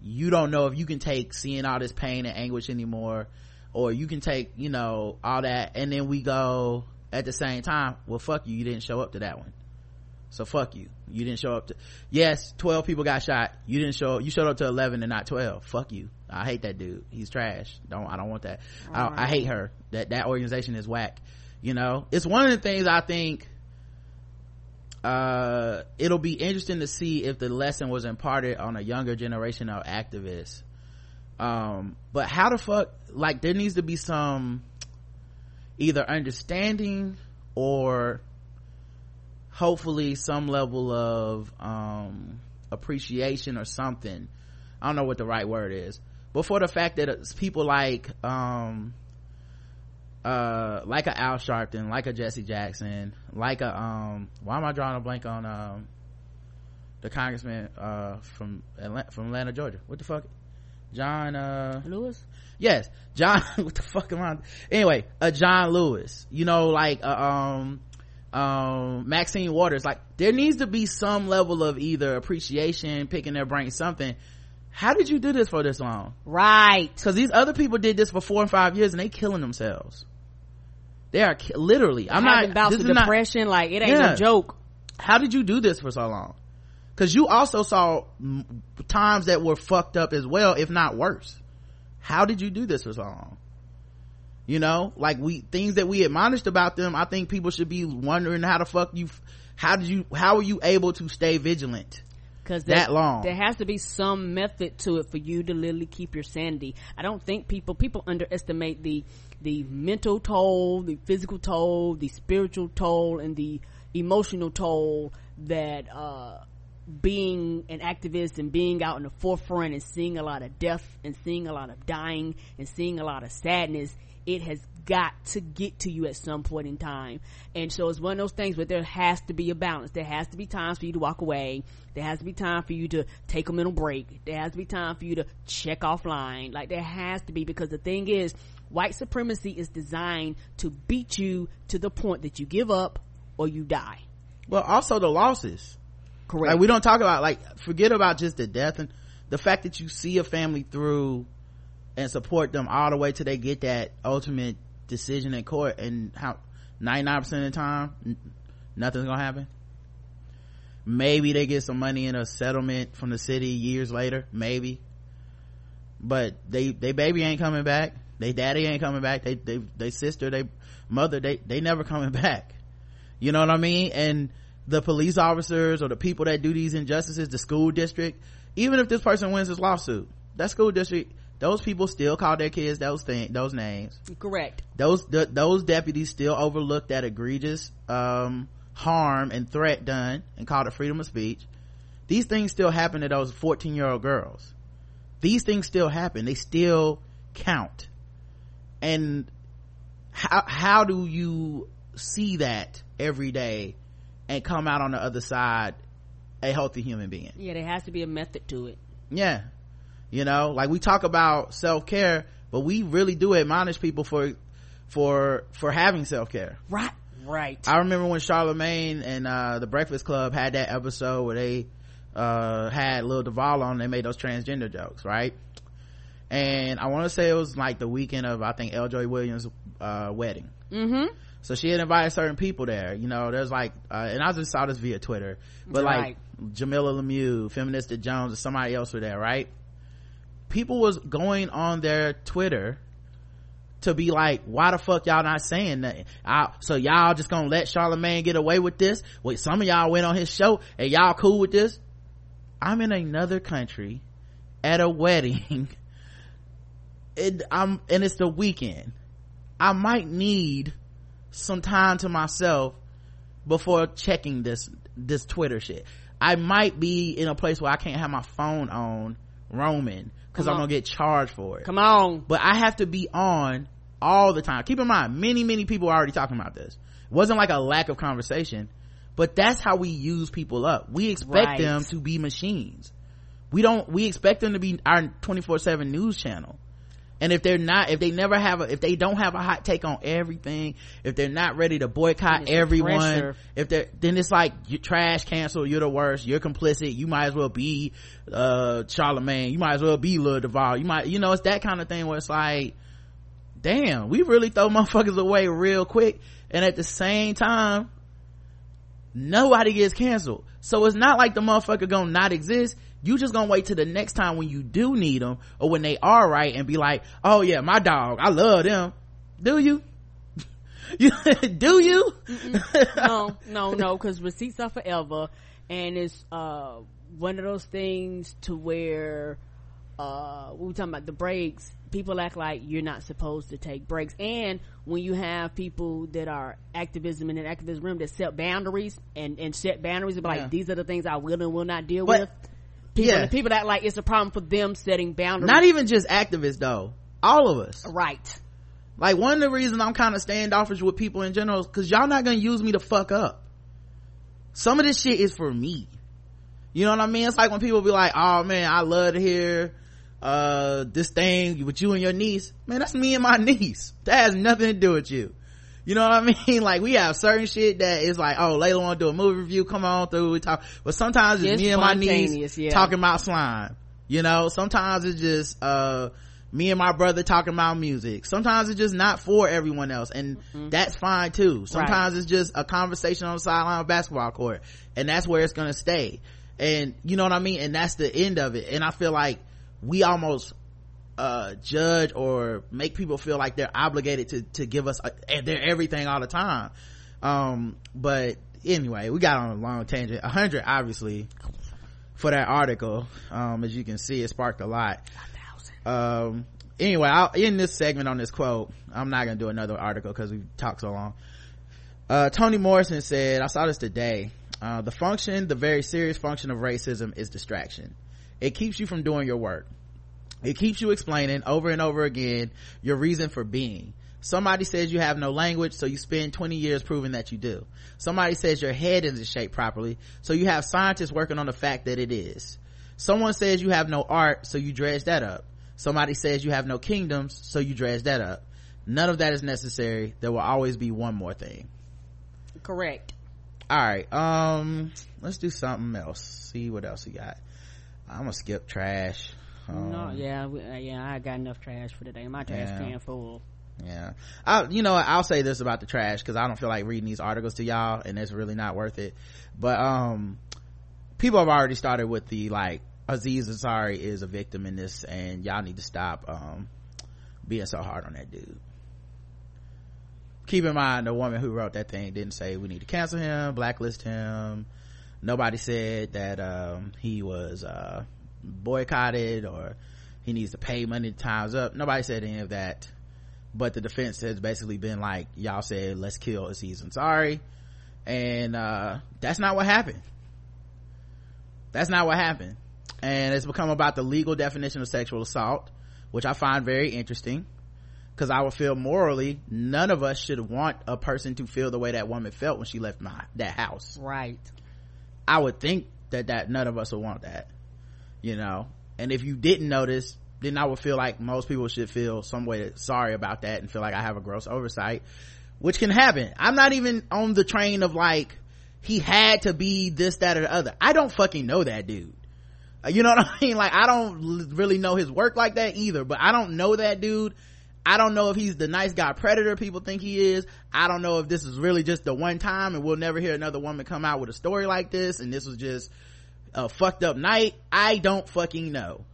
you don't know if you can take seeing all this pain and anguish anymore or you can take you know all that and then we go at the same time. Well fuck you. You didn't show up to that one so fuck you. You didn't show up to yes 12 people got shot. You didn't show you showed up to 11 and not 12 fuck you. I hate that dude. He's trash. Don't i don't want that. I, I hate her. That that organization is whack. You know? It's one of the things i think uh it'll be interesting to see if the lesson was imparted on a younger generation of activists. Um but how the fuck like there needs to be some either understanding or hopefully some level of um appreciation or something. I don't know what the right word is. But for the fact that it's people like um uh like a al sharpton like a jesse jackson like a um why am i drawing a blank on um the congressman uh from atlanta from atlanta georgia? What the fuck? John uh Lewis? yes. John [laughs] what the fuck am i anyway a john lewis. You know like uh, um maxine waters like there needs to be some level of either appreciation picking their brain something how did you do this for this long Right. because these other people did this for four and five years and they killing themselves they are ki- literally i'm not about this is not depression, like it ain't Yeah. no joke. how did you do this for so long because you also saw times that were fucked up as well if not worse how did you do this for so long you know like we things that we admonished about them i think people should be wondering how the fuck you how did you how were you able to stay vigilant because That long. there has to be some method to it for you to literally keep your sanity i don't think people people underestimate the the mental toll the physical toll the spiritual toll and the emotional toll that uh being an activist and being out in the forefront and seeing a lot of death and seeing a lot of dying and seeing a lot of sadness it has got to get to you at some point in time. And so it's one of those things where there has to be a balance. There has to be times for you to walk away. There has to be time for you to take a mental break. There has to be time for you to check offline. Like there has to be because the thing is white supremacy is designed to beat you to the point that you give up or you die. Well also the losses. Correct. Like we don't talk about like forget about just the death and the fact that you see a family through and support them all the way till they get that ultimate decision in court. And how 99% of the time nothing's gonna happen. Maybe they get some money in a settlement from the city years later maybe. But they they baby ain't coming back. They daddy ain't coming back. They they they sister they mother they they never coming [laughs] back. You know what i mean? And the police officers or the people that do these injustices the school district even if this person wins this lawsuit that school district those people still call their kids those things those names. Correct. Those th- those deputies still overlooked that egregious um harm and threat done and called it freedom of speech. These things still happen to those 14 year old girls. These things still happen. They still count. And how how do you see that every day and come out on the other side a healthy human being? Yeah there has to be a method to it. Yeah you know? Like we talk about self-care but we really do admonish people for for for having self-care. Right. Right. I remember when charlemagne and uh the breakfast club had that episode where they uh had Lil Duval on they made those transgender jokes right? And i want to say it was like the weekend of i think l joy williams uh wedding. Mm-hmm. So she had invited certain people there you know? There's like uh, and i just saw this via twitter but Right. like jamilah lemieux feminista jones or somebody else were there right people was going on their twitter to be like why the fuck y'all not saying nothing? I, so y'all just gonna let charlemagne get away with this? Wait some of y'all went on his show and y'all cool with this? I'm in another country at a [laughs] wedding i'm and it's the weekend. I might need some time to myself before checking this this twitter shit. I might be in a place where i can't have my phone on roaming because i'm gonna get charged for it. Come on. But i have to be on all the time. Keep in mind many many people are already talking about this. It wasn't like a lack of conversation but that's how we use people up. We expect Right. them to be machines. We don't we expect them to be our 24-7 news channel and if they're not if they never have a if they don't have a hot take on everything if they're not ready to boycott everyone pressure. if they're then it's like you trash cancel you're the worst you're complicit you might as well be uh charlemagne you might as well be Lil Duval you might you know it's that kind of thing where it's like damn we really throw [laughs] motherfuckers away real quick and at the same time nobody gets canceled so it's not like the motherfucker gonna not exist you just gonna wait till the next time when you do need them or when they are right and be like oh yeah my dog i love them do you [laughs] you [laughs] do you no, no, no, because receipts are forever, and it's uh one of those things to where uh we were talking about the breaks. People act like you're not supposed to take breaks, and when you have people that are activism in an activism room that set boundaries and and set boundaries about Yeah. like these are the things I will and will not deal But- with. People, yeah. people act like it's a problem for them setting boundaries. not even just activists though. All of us. Right. like one of the reasons i'm kind of standoffish with people in general is because y'all not gonna use me to fuck up. Some of this shit is for me. You know what i mean? It's like when people be like oh man i love to hear uh this thing with you and your niece. Man that's me and my [laughs] niece. That has nothing to do with you you know what I [laughs] mean? Like we have certain shit that is like, oh, Layla want to do a movie review. Come on through. We talk, but sometimes it's It's me and my niece yeah. talking about slime. You know, sometimes it's just, uh, me and my brother talking about music. Sometimes it's just not for everyone else. And that's fine too. Sometimes it's just a conversation on the sideline of basketball court. And that's where it's to stay. And you know what I mean? And that's the end of it. And I feel like we almost uh judge or make people feel like they're obligated to to give us uh, their everything all the time. Um but anyway we got on a long tangent. 100 obviously for that article. Um as you can see it sparked a lot. Um anyway I'll in this segment on this quote. I'm not gonna do another article because we talked so long. Uh toni morrison said i saw this today. Uh the function the very serious function of racism is distraction. It keeps you from doing your work it keeps you explaining over and over again your reason for being. Somebody says you have no language, so you spend 20 years proving that you do. Somebody says your head isn't shaped properly, so you have scientists working on the fact that it is. Someone says you have no art, so you dredge that up. Somebody says you have no kingdoms, so you dredge that up. None of that is necessary. There will always be one more thing. Correct. Alright, um, let's do something else. See what else we got. I'm gonna skip trash. Um, no, yeah, we, uh, yeah, I got enough trash for today. My trash Yeah. can full. yeah I, you know i'll say this about the trash because i don't feel like reading these articles to y'all and it's really not worth it but um people have already started with the like aziz ansari is a victim in this and y'all need to stop um being so hard on that dude keep in mind the woman who wrote that thing didn't say we need to cancel him blacklist him nobody said that um he was uh boycotted or he needs to pay money to times up. Nobody said any of that. But the defense has basically been like y'all said let's kill aziz ansari. And uh that's not what happened. That's not what happened. And it's become about the legal definition of sexual assault which i find very interesting. Because i would feel morally none of us should want a person to feel the way that woman felt when she left my that house. Right. I would think that that none of us would want that you know? And if you didn't notice then i would feel like most people should feel some way sorry about that and feel like i have a gross oversight which can happen. I'm not even on the train of like he had to be this that or the other. I don't fucking know that dude. Uh, you know what [laughs] i mean? Like i don't really know his work like that either but i don't know that dude. I don't know if he's the nice guy predator people think he is. I don't know if this is really just the one time and we'll never hear another woman come out with a story like this and this was just a fucked up night. I don't fucking know.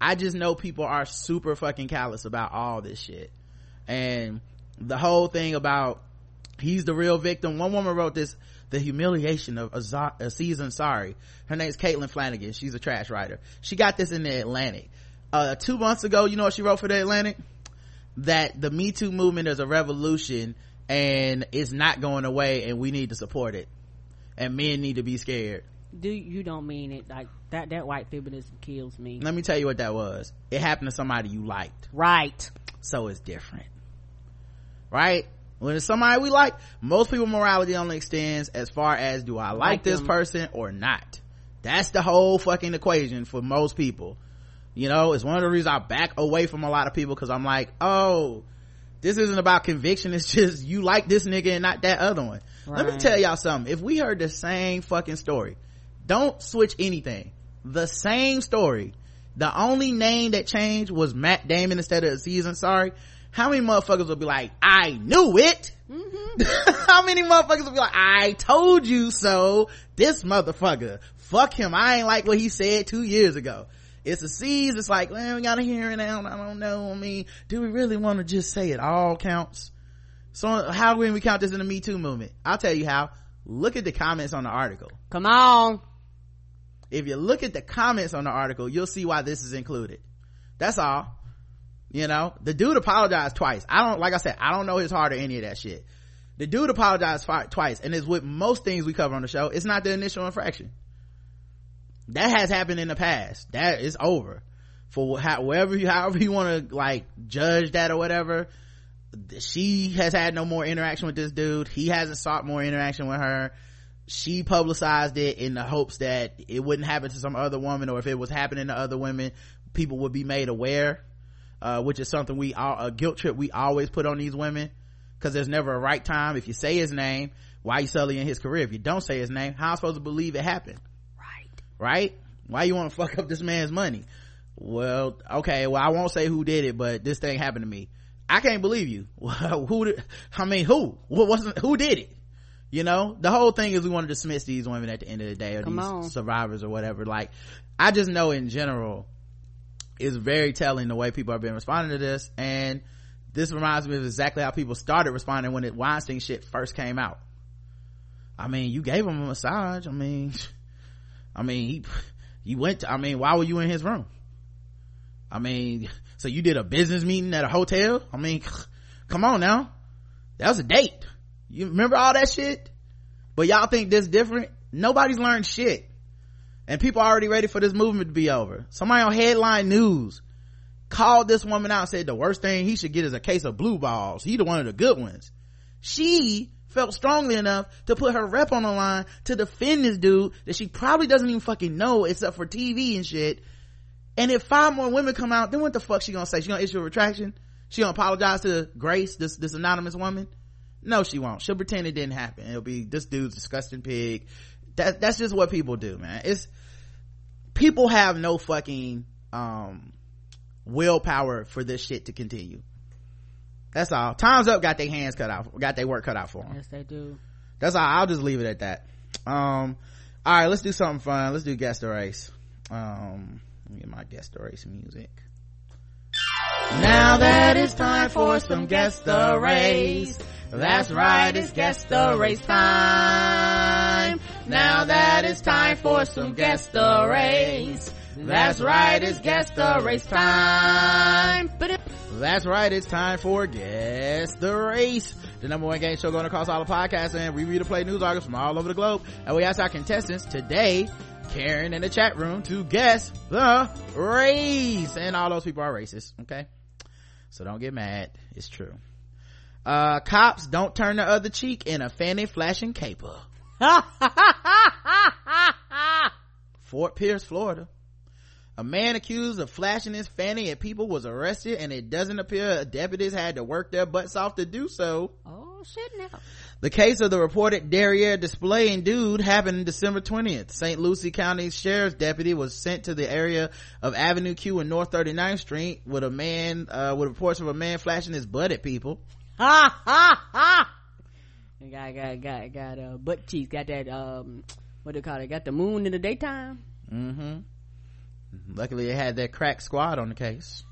I just know people are super fucking callous about all this shit. And the whole thing about he's the real victim. One woman wrote this, the humiliation of Aziz." Sorry, Her name's Caitlin Flanagan. She's a trash writer. She got this in the Atlantic. Uh, two months ago, you know what she wrote for the Atlantic? That the Me Too movement is a revolution and it's not going away and we need to support it. And men need to be scared. Do you don't mean it like that that white feminism kills me Let me tell you what that was. It happened to somebody you liked. right So it's different. Right? When it's somebody we like, most people morality only extends as far as do I like, Like this them. person or not. That's the whole fucking equation for most people. You know, it's one of the reasons I back away from a lot of people because I'm like, oh, this isn't about conviction. It's just you like this nigga and not that other one. Let me tell y'all something. If we heard the same fucking story, don't switch anything. The same story. The only name that changed was Matt Damon instead of Aziz. Sorry. How many motherfuckers will be like, I knew it? Mm-hmm. [laughs] How many motherfuckers will be like, I told you so? This motherfucker. Fuck him. I ain't like what he said two years ago. It's Aziz. It's like, well, we gotta hear it out. I don't know. I mean, do we really want to just say it all counts? So how can we count this in the Me Too movement? I'll tell you how. Look at the comments on the article. come on If you look at the comments on the article, you'll see why this is included. That's all. You know, the dude apologized twice. I don't, like I said, I don't know his heart or any of that shit. The dude apologized twice, and it's with most things we cover on the show. It's not the initial infraction. That has happened in the past. That is over. For how, wherever you, however you want to like judge that or whatever, she has had no more interaction with this dude. He hasn't sought more interaction with her. She publicized it in the hopes that it wouldn't happen to some other woman, or if it was happening to other women, people would be made aware. Uh, which is something we all a guilt trip we always put on these women because there's never a right time. If you say his name, why you sullying his career? If you don't say his name, how am I supposed to believe it happened? right right? Why you want to fuck up this man's money? Well, okay, well, I won't say who did it, but this thing happened to me. I can't believe you. [laughs] who did, I mean, who? What wasn't, who did it? You know, the whole thing is we want to dismiss these women at the end of the day or Come these on. survivors or whatever. Like, I just know in general, it's very telling the way people have been responding to this. And this reminds me of exactly how people started responding when the Weinstein shit first came out. I mean, you gave him a massage. I mean, [laughs] I mean, he, you went, to, I mean, why were you in his room? I mean, so you did a business meeting at a hotel? I mean, [laughs] come on now. That was a date. You remember all that shit? But y'all think this different? Nobody's learned shit. And people are already ready for this movement to be over. Somebody on headline news called this woman out and said the worst thing he should get is a case of blue balls. He the one of the good ones. She felt strongly enough to put her rep on the line to defend this dude that she probably doesn't even fucking know except for TV and shit. And if five more women come out, then what the fuck she gonna say? She gonna issue a retraction? She gonna apologize to Grace, this, this anonymous woman? No, she won't. She'll pretend it didn't happen. It'll be this dude's disgusting pig. That, that's just what people do, man. It's, people have no fucking, um, willpower for this shit to continue. That's all. Time's up got their hands cut out, got their work cut out for them. yes they do That's all. I'll just leave it at that. Um, all right, let's do something fun. Let's do guest the race. Um, let me get my guest the race music. Now that it's time for some guest the race. That's right, it's guess the race time. Now that it's time for some guess the race. That's right, it's guess the race time. That's right, it's time for Guess the Race, the number one game show going across all the podcasts, and we read and play news articles from all over the globe. And we ask our contestants today, Karen in the chat room, to guess the race. And all those people are racist, okay? So don't get mad. It's true. Uh, cops don't turn the other cheek in a fanny flashing caper. [laughs] Fort Pierce, Florida. A man accused of flashing his fanny at people was arrested and it doesn't appear deputies had to work their butts off to do so. oh shit now. The case of the reported derriere displaying dude happened December 20th. St. Lucie County Sheriff's deputy was sent to the area of Avenue Q and North 39th Street with a man, uh, with reports of a man flashing his butt at people. Ha ha ha. Got got got got uh butt cheeks. Got that um what do you call it? Got the moon in the daytime. Mm-hmm. Luckily they had that crack squad on the case.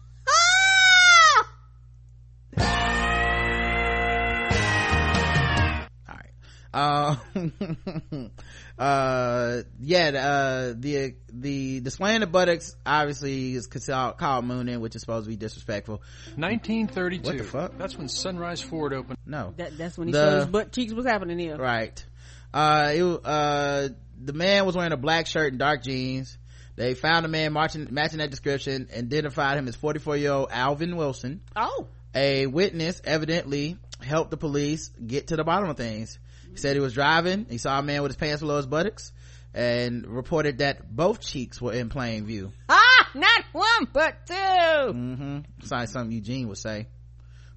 Right. [laughs] Uh, uh, yeah, uh, the, the displaying the buttocks obviously is called, called mooning, which is supposed to be disrespectful. 1932. What the fuck? That's when Sunrise Ford opened. No. That that's when he The- showed his butt cheeks. What's happening here? Right. Uh, it, uh, the man was wearing a black shirt and dark jeans. They found a man marching, matching that description, identified him as 44 year old Alvin Wilson. Oh. A witness evidently helped the police get to the bottom of things. He said he was driving. He saw a man with his pants below his buttocks and reported that both cheeks were in plain view. Ah, not one but two. Mm-hmm. Sounds like something Eugene would say.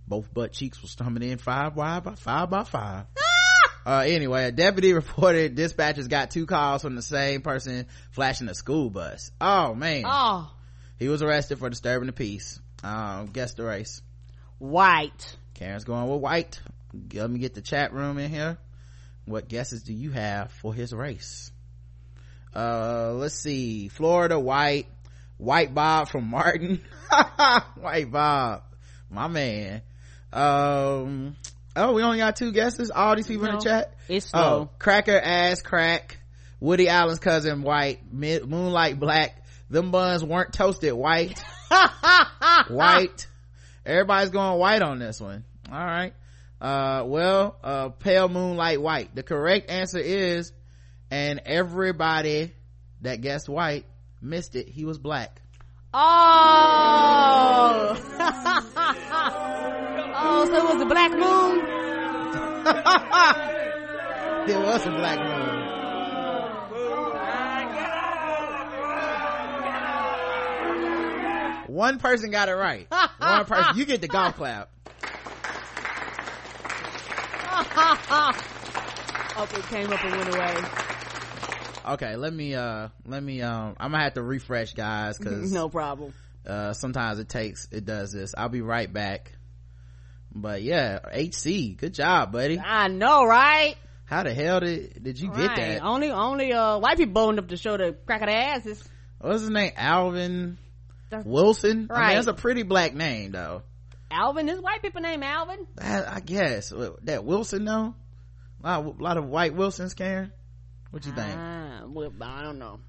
Both butt cheeks was coming in five wide by five by five. Uh, anyway, a deputy [laughs] reported dispatchers got two calls from the same person flashing a school bus. Oh man. Oh, He was arrested for disturbing the peace. Um, guess the race. white. Karen's going with white. Let me get the chat room in here. What guesses do you have for his race? Uh, let's see. Florida, white. White Bob from Martin. [laughs] white Bob. My man. Um, oh, we only got two guesses? All these people in the chat? It's slow. Oh, Cracker Ass Crack. Woody Allen's cousin, white. Moonlight Black. Them buns weren't toasted, white. [laughs] white. Everybody's going white on this one. All right. Uh, well, uh, pale moonlight white. The correct answer is, and everybody that guessed white missed it. He was black. Oh. [laughs] oh, so it was the black moon. [laughs] There was a black moon. One person got it right. One person. You get the golf clap. Oh, it came up and went away. Okay, let me, uh, let me, um, I'm gonna have to refresh guys [laughs] cause, No problem. uh, sometimes it takes, it does this. I'll be right back. But yeah, HC, good job, buddy. I know, right? How the hell did, did you get that? Only, only, uh, white people boned up to show the crack of their asses. What's his name? Alvin That's- Wilson? I mean, Right. that's a pretty black name though. Alvin is white people name Alvin. I, I guess that Wilson though. A lot, a lot of white Wilsons, Karen. What you think? Ah, well, I don't know.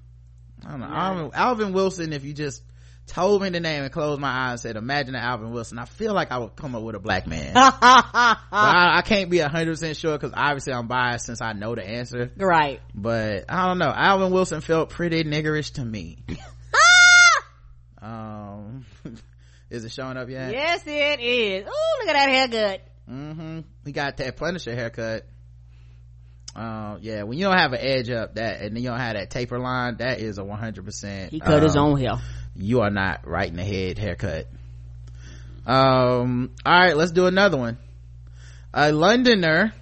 I don't know. Alvin, Alvin Wilson. If you just told me the name and closed my eyes and said, "Imagine an Alvin Wilson," I feel like I would come up with a black man. [laughs] I, I can't be hundred percent sure because obviously I'm biased since I know the answer. right. But I don't know. Alvin Wilson felt pretty niggerish to me. [laughs] um, [laughs] Is it showing up yet? Yes, it is. Oh, look at that haircut. Mm-hmm. He got that Punisher haircut. Uh, yeah, when you don't have an edge up that, and you don't have that taper line, that is a 100%. He cut um, his own hair. You are not right in the head haircut. Um, all right, let's do another one. A Londoner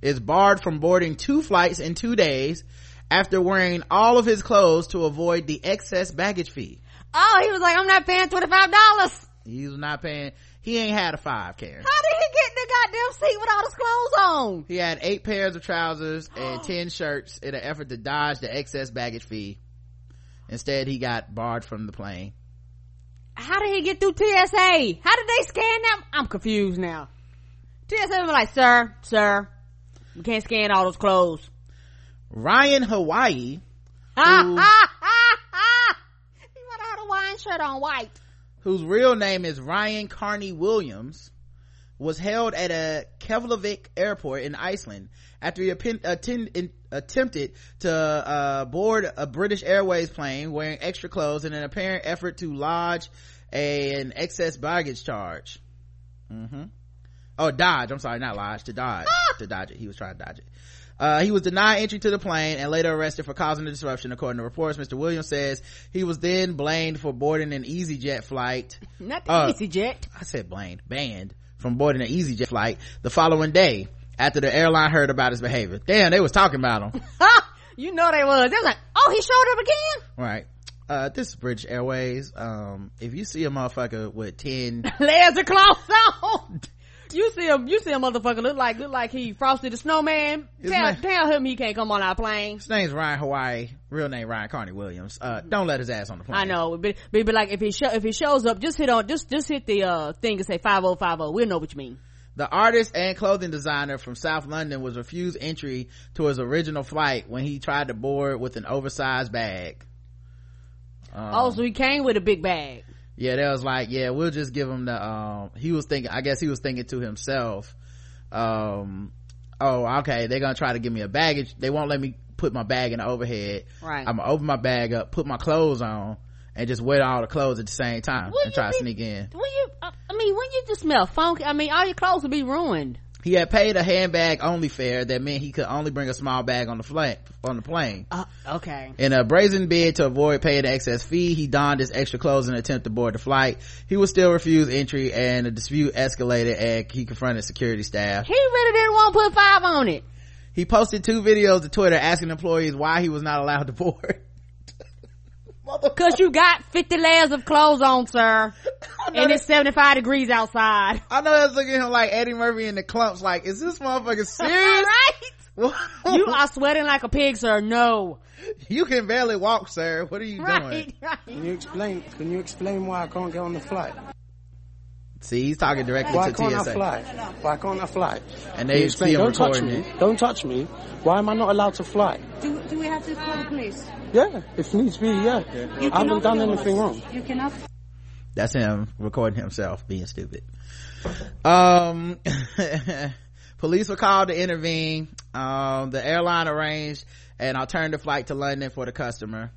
is barred from boarding two flights in two days after wearing all of his clothes to avoid the excess baggage fee. Oh, he was like, I'm not paying $25. He's not paying. He ain't had a five, Karen. How did he get in the goddamn seat with all his clothes on? He had eight pairs of trousers [gasps] and ten shirts in an effort to dodge the excess baggage fee. Instead, he got barred from the plane. How did he get through TSA? How did they scan them? I'm confused now. TSA was like, sir, sir, you can't scan all those clothes. Ryan Hawaii. Ha ha ha ha! He had a Hawaiian shirt on white whose real name is Ryan Carney Williams, was held at a Keflavik airport in Iceland after he attempted to uh, board a British Airways plane wearing extra clothes in an apparent effort to lodge a, an excess baggage charge. Mm-hmm. Oh, dodge. I'm sorry, not lodge. To dodge. Ah! To dodge it. He was trying to dodge it. Uh, he was denied entry to the plane and later arrested for causing the disruption, according to reports. Mr. Williams says he was then blamed for boarding an EasyJet flight. [laughs] Not the Uh, EasyJet. I said blamed, banned from boarding an EasyJet flight the following day after the airline heard about his behavior. Damn, they was talking about him. [laughs] You know they was. They was like, oh, he showed up again? right. Uh, this is British Airways. Um, if you see a motherfucker with 10, [laughs] Layers of clothes on. You see him, you see a motherfucker look like, look like he frosted the snowman. His Tell, name- tell him he can't come on our plane. his name's Ryan Hawaii, real name Ryan Carney Williams. Uh, don't let his ass on the plane. I know, but, but, but like if he show, if he shows up, just hit on, just, just hit the, uh, thing and say 5050. We'll know what you mean. The artist and clothing designer from South London was refused entry to his original flight when he tried to board with an oversized bag. Um, oh, so he came with a big bag. Yeah, they was like, yeah, we'll just give him the, um, he was thinking, I guess he was thinking to himself, um, oh, okay, they're gonna try to give me a baggage. They won't let me put my bag in the overhead. Right. I'm gonna open my bag up, put my clothes on, and just wear all the clothes at the same time and try to sneak in. When you, uh, I mean, when you just smell funky, I mean, all your clothes will be ruined. He had paid a handbag only fare that meant he could only bring a small bag on the flight, on the plane. Uh, okay. In a brazen bid to avoid paying the excess fee, he donned his extra clothes in an attempt to board the flight. He was still refused entry and the dispute escalated and he confronted security staff. He really didn't want to put five on it. He posted two videos to Twitter asking employees why he was not allowed to [laughs] board. Cause you got 50 layers of clothes on, sir. [laughs] And it's 75 degrees outside. I know I was looking at him like Eddie Murphy in the Klumps like, is this motherfucker [laughs] serious? right? You are sweating like a pig, sir. No. you can barely walk, sir. What are you doing? Right, right. Can you explain? Can you explain why I can't get on the flight? See, he's talking directly Why to can't I TSA. fly? Why can't I fly? And they you see explain? him Don't touch recording me. it. Don't touch me. Why am I not allowed to fly? Do, do we have to call the police? Yeah, if needs be, yeah. You I haven't done anything wrong. You cannot That's him recording himself being stupid. Um, [laughs] police were called to intervene. Um, the airline arranged an alternative flight to London for the customer.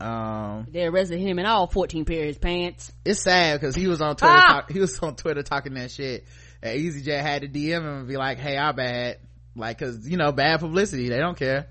Um, They arrested him in all 14 pairs of his pants. it's sad because he was on Twitter. Ah! Talk, he was on Twitter talking that shit. And EasyJet had to DM him and be like, "Hey, I bad." Like, cause you know, bad publicity. They don't care.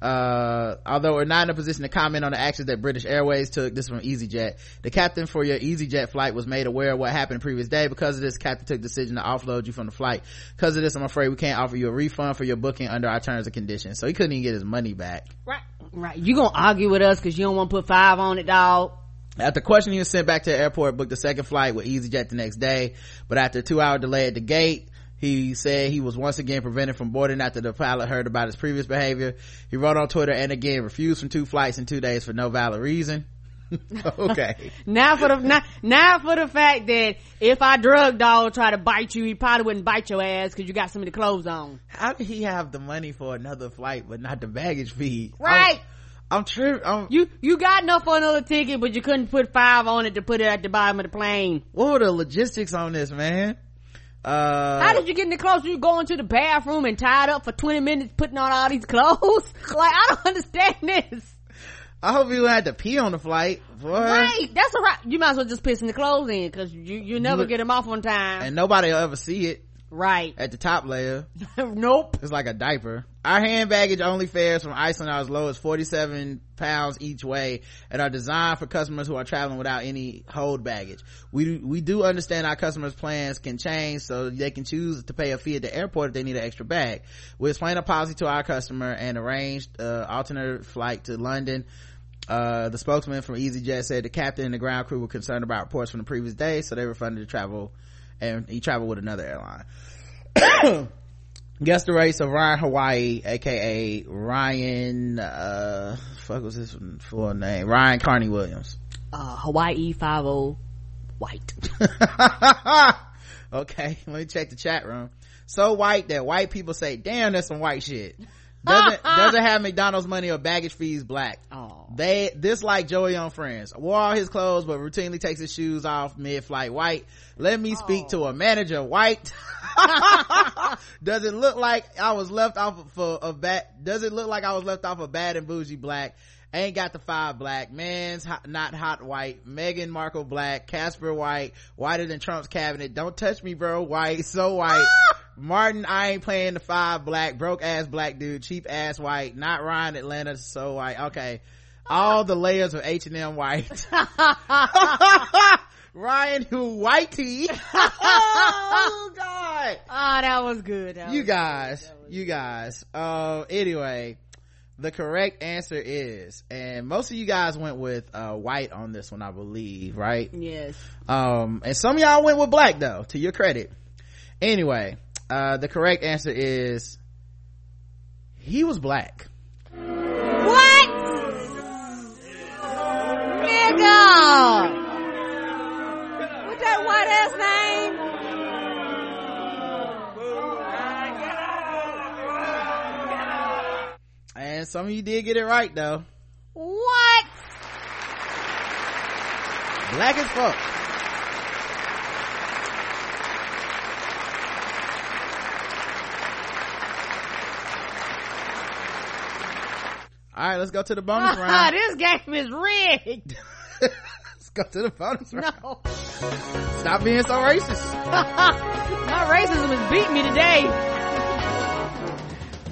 Uh, although we're not in a position to comment on the actions that British Airways took, this is from EasyJet. The captain for your EasyJet flight was made aware of what happened the previous day. Because of this, captain took the decision to offload you from the flight. Because of this, I'm afraid we can't offer you a refund for your booking under our terms and conditions. So he couldn't even get his money back. Right. Right. You gonna argue with us cause you don't want to put five on it, dog. After questioning, he was sent back to the airport, booked a second flight with EasyJet the next day. But after a two hour delay at the gate, he said he was once again prevented from boarding after the pilot heard about his previous behavior. He wrote on Twitter and again refused from two flights in two days for no valid reason. [laughs] okay. [laughs] Now for the, now, now for the fact that if our drug dog try to bite you, he probably wouldn't bite your ass cause you got some of the clothes on. How did he have the money for another flight but not the baggage fee? Right. I'm, I'm true. You, you got enough for another ticket, but you couldn't put five on it to put it at the bottom of the plane. what were the logistics on this, man? Uh, How did you get in the clothes? You going to the bathroom and tied up for 20 minutes putting on all these clothes? [laughs] like, I don't [laughs] understand this. I hope you had to pee on the flight. Boy. Right. That's all right. You might as well just pissing the clothes in because you, you never You- get them off on time. And nobody will ever see it right. at the top layer. [laughs] nope. It's like a diaper. Our hand baggage only fares from Iceland are as low as 47 pounds each way and are designed for customers who are traveling without any hold baggage. We, we do understand our customers' plans can change so they can choose to pay a fee at the airport if they need an extra bag. We explained our policy to our customer and arranged uh, alternate flight to London. Uh, the spokesman from EasyJet said the captain and the ground crew were concerned about reports from the previous day, so they refunded the travel and he traveled with another airline. [coughs] Guest the race of Ryan Hawaii, aka Ryan, uh, fuck was his full name? Ryan Carney Williams. Uh, Hawaii 50 white. [laughs] okay, [laughs] let me check the chat room. So white that white people say, damn, that's some white shit. doesn't [laughs] doesn't have McDonald's money or baggage fees black. Oh. They this like Joey on Friends. Wore all his clothes but routinely takes his shoes off mid flight white. Let me speak to a manager white. [laughs] does it look like I was left off for a bad does it look like I was left off a bad and bougie black? Ain't got the five black. Man's hot, not hot white. Meghan Markle black. Casper white. Whiter than Trump's cabinet. Don't touch me, bro. White. So white. [laughs] Martin, I ain't playing the five black. Broke ass black dude. Cheap ass white. Not Ryan Atlanta. So white. Okay. All the layers of H&M white. [laughs] Ryan who whitey. [laughs] oh god. Oh, that was good. That You was guys, you guys. Uh, anyway, the correct answer is, and most of you guys went with, uh, white on this one, I believe, right? Yes. Um, and some of y'all went with black though, to your credit. Anyway, uh, the correct answer is, he was black. What? Nigga! And some of you did get it right though. What? Black as fuck. All right, let's go to the bonus [laughs] round. this game is rigged. [laughs] let's go to the bonus round. Stop being so racist. [laughs] My racism is beating me today.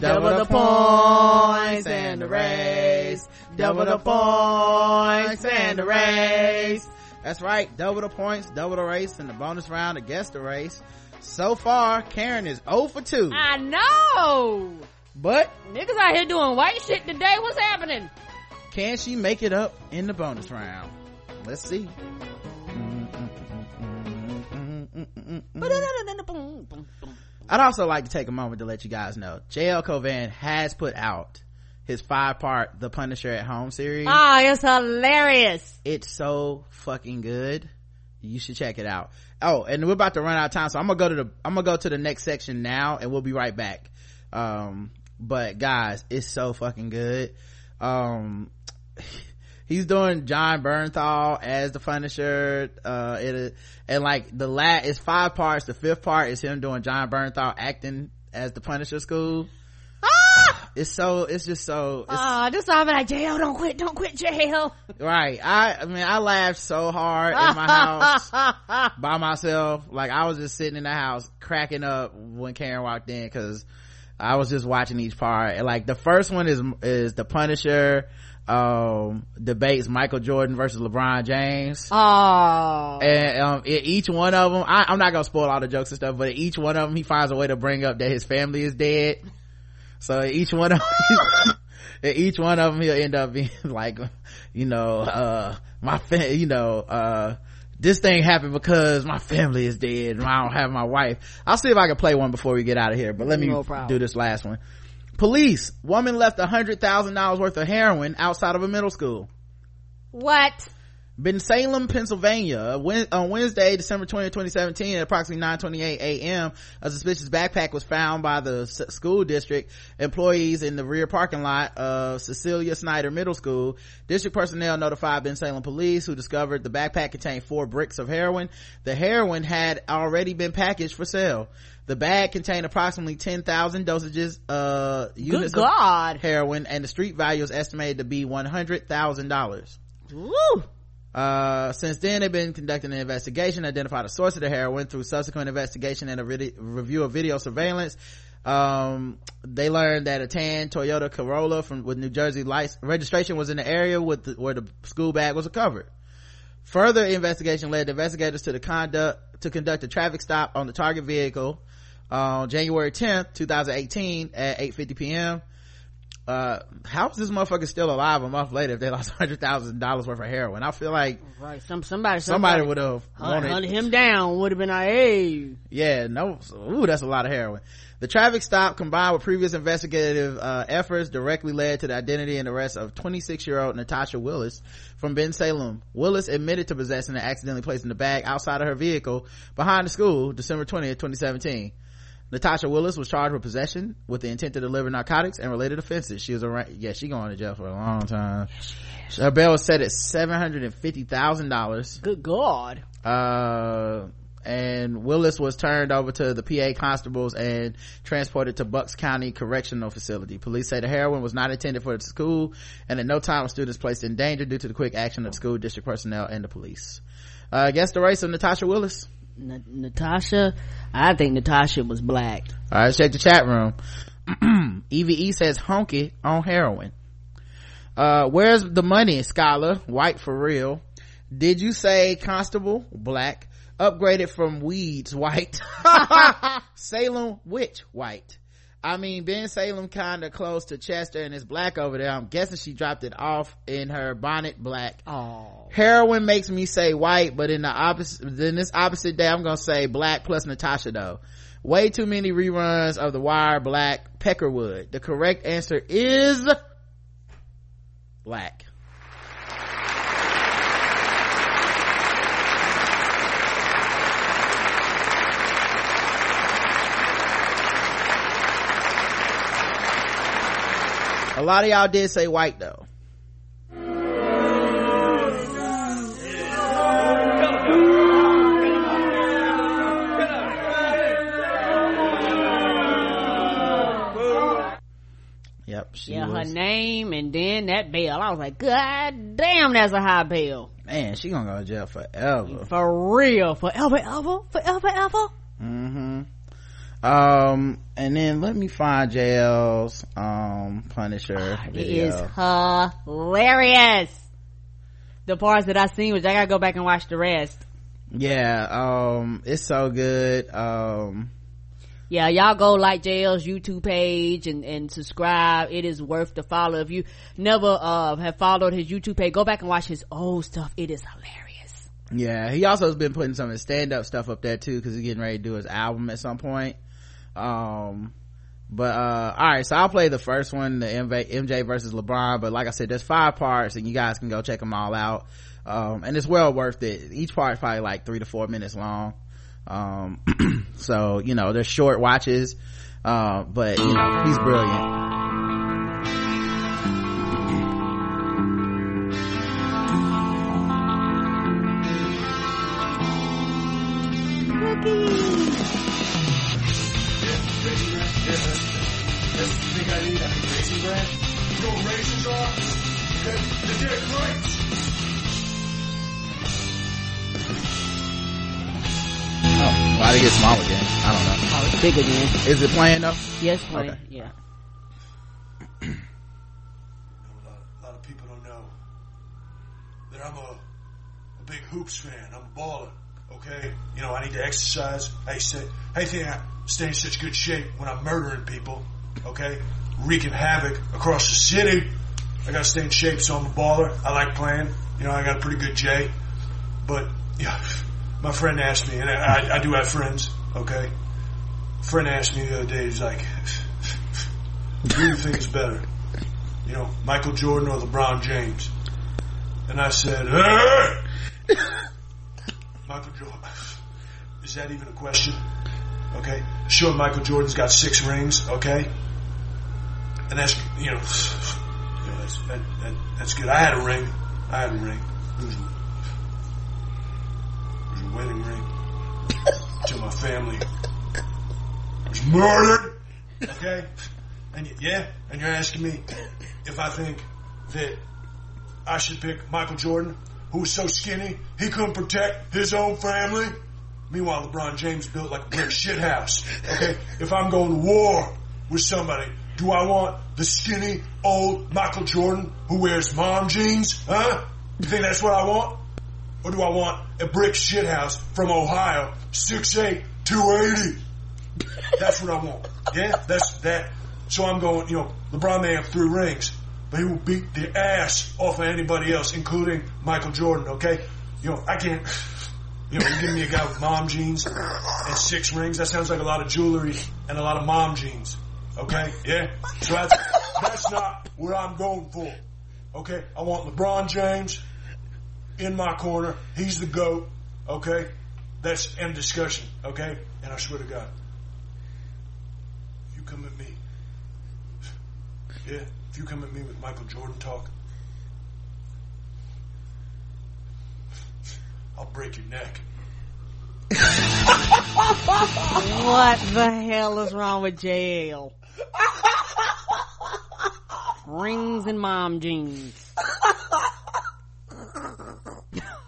Double the points and the race. Double the points and the race. That's right. Double the points, double the race, and the bonus round against the race. So far, Karen is 0 for 2. I know. But Niggas out here doing white shit today. What's happening? can she make it up in the bonus round? Let's see. I'd also like to take a moment to let you guys know JL Cauvin has put out his five part The Punisher at Home series. Ah, it's hilarious. It's so fucking good. You should check it out. Oh, and we're about to run out of time, so I'm gonna go to the I'm gonna go to the next section now, and we'll be right back. Um, but guys, it's so fucking good. Um, he's doing Jon Bernthal as the Punisher. Uh, it and like the last is five parts. The fifth part is him doing Jon Bernthal acting as the Punisher school. Ah! It's so it's just so it's, Ah, this time I'm like, jail, don't quit, don't quit, jail. right. I I mean I laughed so hard in my house. [laughs] by myself. Like I was just sitting in the house cracking up when Karen walked in because I was just watching each part. Like the first one is is the Punisher um debates Michael Jordan versus LeBron James. Oh. And um, each one of them, I, I'm not gonna spoil all the jokes and stuff, but each one of them, he finds a way to bring up that his family is dead. So each one of in [laughs] each one of them, he'll end up being [laughs] like, you know, uh, my fa- you know, uh, this thing happened because my family is dead and I don't have my wife. I'll see if I can play one before we get out of here, but let me No do this last one. Police, woman left a hundred thousand dollars worth of heroin outside of a middle school. What? Bensalem, Pennsylvania. On Wednesday, December 20, 2017, at approximately 9:28 a.m., a suspicious backpack was found by the school district employees in the rear parking lot of Cecelia Snyder Middle School. District personnel notified Bensalem police, who discovered the backpack contained four bricks of heroin. The heroin had already been packaged for sale. The bag contained approximately 10,000 dosages, uh, units Good God. of heroin, and the street value is estimated to be $100,000. Woo. Uh, since then, they've been conducting an investigation, identified the source of the heroin through subsequent investigation and a review of video surveillance. Um, they learned that a tan Toyota Corolla from with New Jersey license registration was in the area with the, where the school bag was recovered. Further investigation led investigators to the conduct to conduct a traffic stop on the target vehicle on January 10th, 2018 at 8:50 p.m. Uh, how is this motherfucker still alive a month later if they lost [laughs] hundred thousand dollars worth of heroin? I feel like Right. Some somebody somebody would have wanted hunted him down. Would have been like, hey. yeah no ooh that's a lot of heroin the traffic stop combined with previous investigative uh, efforts directly led to the identity and arrest of 26 year old natasha willis from bensalem willis admitted to possessing and accidentally placing the bag outside of her vehicle behind the school december 20th 2017 Natasha Willis was charged with possession with the intent to deliver narcotics and related offenses. She was around, yeah, she going to jail for a long time. Her bail was set at $750,000. Good God. Uh, and Willis was turned over to the PA constables and transported to Bucks County Correctional Facility. Police say the heroin was not intended for the school and at no time were students placed in danger due to the quick action of school district personnel and the police. Uh, guess the race of Natasha Willis. N- Natasha, I think Natasha was black. All right, check the chat room. [clears throat] EVE says honky on heroin. Uh, where's the money, Scholar? White for real. Did you say constable? Black. Upgraded from weeds, white. [laughs] [laughs] Salem witch, white. I mean, Bensalem kinda close to Chester and it's black over there. I'm guessing she dropped it off in her bonnet black. Oh. Heroin makes me say white, but in the opposite, in this opposite day, I'm gonna say black plus Natasha though. Way too many reruns of The Wire, black, Peckerwood. The correct answer is black. A lot of y'all did say white though. Yep, she yeah, was. her name and then that bail. I was like, God damn, that's a high bail. Man, she gonna go to jail forever. For real. Forever, ever, forever, ever. Um, and then let me find JL's, um, Punisher It video. is hilarious. The parts that I seen, which I gotta go back and watch the rest. Yeah, um, it's so good. Um, Yeah, y'all go like JL's YouTube page and, and subscribe. It is worth the follow. If you never, uh, have followed his YouTube page, go back and watch his old stuff. It is hilarious. yeah, he also has been putting some of his stand-up stuff up there too, cause he's getting ready to do his album at some point. Um, but, uh, alright, so I'll play the first one, the MJ, MJ versus LeBron, but like I said, there's five parts and you guys can go check them all out. Um, and it's well worth it. Each part is probably like three to four minutes long. Um, [clears throat] so, you know, they're short watches, uh, but, you know, he's brilliant. Oh, why did it get small again? I don't know. Oh, it's big again. Is it playing though? Yes, honey. Okay. Yeah. a lot, a lot of people don't know that I'm a, a big hoops fan. I'm a baller. Okay, you know I need to exercise. I say, I think I stay in such good shape when I'm murdering people. Okay, wreaking havoc across the city. I gotta stay in shape, so I'm a baller. I like playing. You know, I got a pretty good J. But yeah, my friend asked me, and I, I do have friends. Okay, friend asked me the other day. He's like, "Who [laughs] do you think is better?" you know, Michael Jordan or LeBron James? And I said, "Eh." Michael Jordan. [sighs] Is that even a question? Okay. Sure, Michael Jordan's got six rings, okay? And that's, you know, [sighs] that's, that, that, that's good. I had a ring. I had a ring. It was, it was a wedding ring to my family. was murdered. Okay? And yeah, and you're asking me if I think that I should pick Michael Jordan, who was so skinny he couldn't protect his own family. Meanwhile, LeBron James built like a brick shit house. Okay? If I'm going to war with somebody, do I want the skinny old Michael Jordan who wears mom jeans? Huh? You think that's what I want? Or do I want a brick shit house from Ohio, 6'8", 280? That's what I want. Yeah, that's that. So I'm going, you know, LeBron may have three rings, he will beat the ass off of anybody else, including Michael Jordan, okay? You know, I can't, [sighs] you know, you give me a guy with mom jeans and six rings, that sounds like a lot of jewelry and a lot of mom jeans, okay? Yeah? So that's, that's not what I'm going for, okay? I want LeBron James in my corner. He's the GOAT, okay? That's end discussion, okay? And I swear to God, you come at me, yeah, if you come at me with Michael Jordan talk, I'll break your neck. What the hell is wrong with JL? Rings and mom jeans.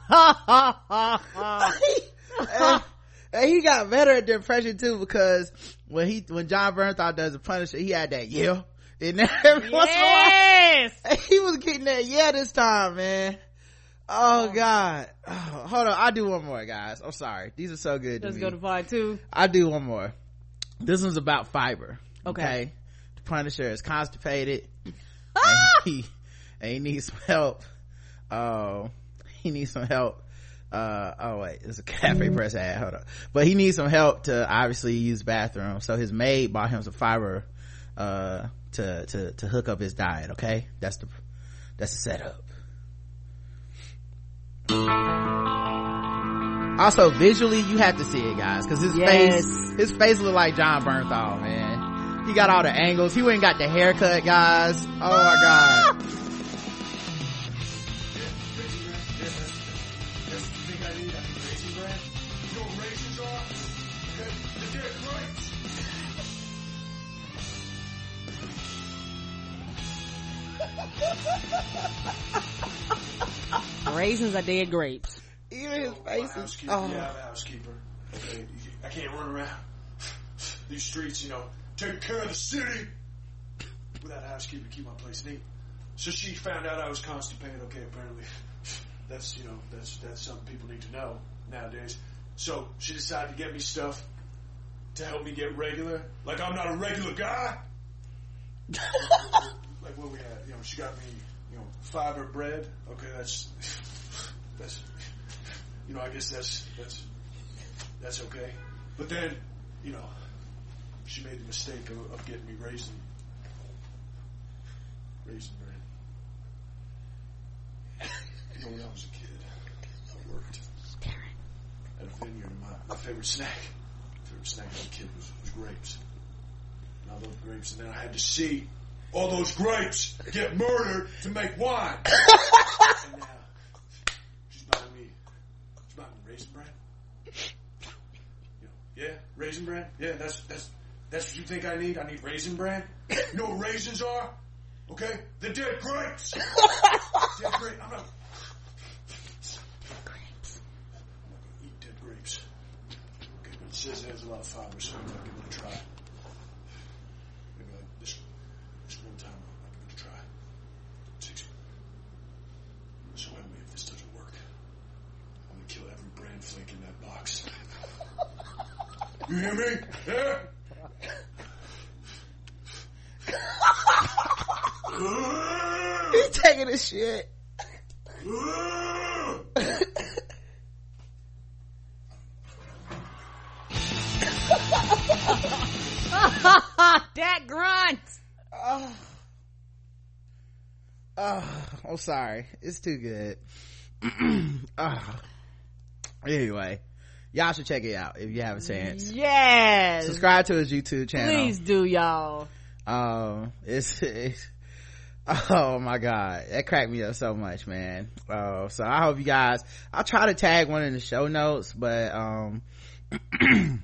and, [laughs] and he got better at the impression too because when he when Jon Bernthal does the Punisher, he had that yeah. And [laughs] every once in a while, yes! [laughs] he was getting that yeah this time, man. Oh God! Oh, [sighs] hold on, I'll do one more, guys. I'm sorry, these are so good. Let's to go to part two. I'll do one more. This one's about fiber. Okay. The Punisher is constipated. Ah! [laughs] and, he, and he needs some help. Uh, he needs some help. Uh, oh wait, it's a CafePress ad. Hold on. But he needs some help to obviously use the bathroom. So his maid bought him some fiber, uh, to, to, to hook up his diet. Okay. That's the, that's the setup. Also, visually, you have to see it, guys, because his Yes. face, his face look like Jon Bernthal, man. He got all the angles. He went and got the haircut, guys. Oh my god. [laughs] Raisins are dead grapes. Even his My face is, oh. yeah, I'm a housekeeper. Okay, I can't run around [laughs] these streets, you know, taking care of the city without a housekeeper to keep my place neat. So she found out I was constipated. Okay, apparently [laughs] that's you know that's that's something people need to know nowadays. So she decided to get me stuff to help me get regular. Like I'm not a regular guy. [laughs] like what we had, you know, she got me, you know, fiber bread. Okay, that's that's you know, I guess that's that's that's okay. But then, you know, she made the mistake of, of getting me raisin raisin bread. You know, when I was a kid, I worked at a vineyard, my, my favorite snack, favorite snack as a kid was, was grapes. And I loved grapes, and then I had to see all those grapes get murdered to make wine. and [laughs] now she's buying me, she's buying me raisin bread. You know, yeah, raisin bread. Yeah, that's that's that's what you think I need. I need raisin bread. You know what raisins are? Okay, they're dead grapes. [laughs] dead grapes. I'm not. I'm not gonna eat dead grapes. Okay, but it says it has a lot of fiber, so I'm gonna give it a try. Maybe like this, this one time I'll give it a try. Six. So anyway, if this doesn't work, I'm gonna kill every brand flake in that box. You hear me? Yeah? He's taking a shit. that grunt! Oh. Oh, I'm sorry. It's too good. oh. [clears throat] Anyway, y'all should check it out if you have a chance. Yes! Subscribe to his YouTube channel. Please do, y'all. Um, it's, it's oh my god, that cracked me up so much, man. Uh, so I hope you guys. I'll try to tag one in the show notes, but um, [clears throat]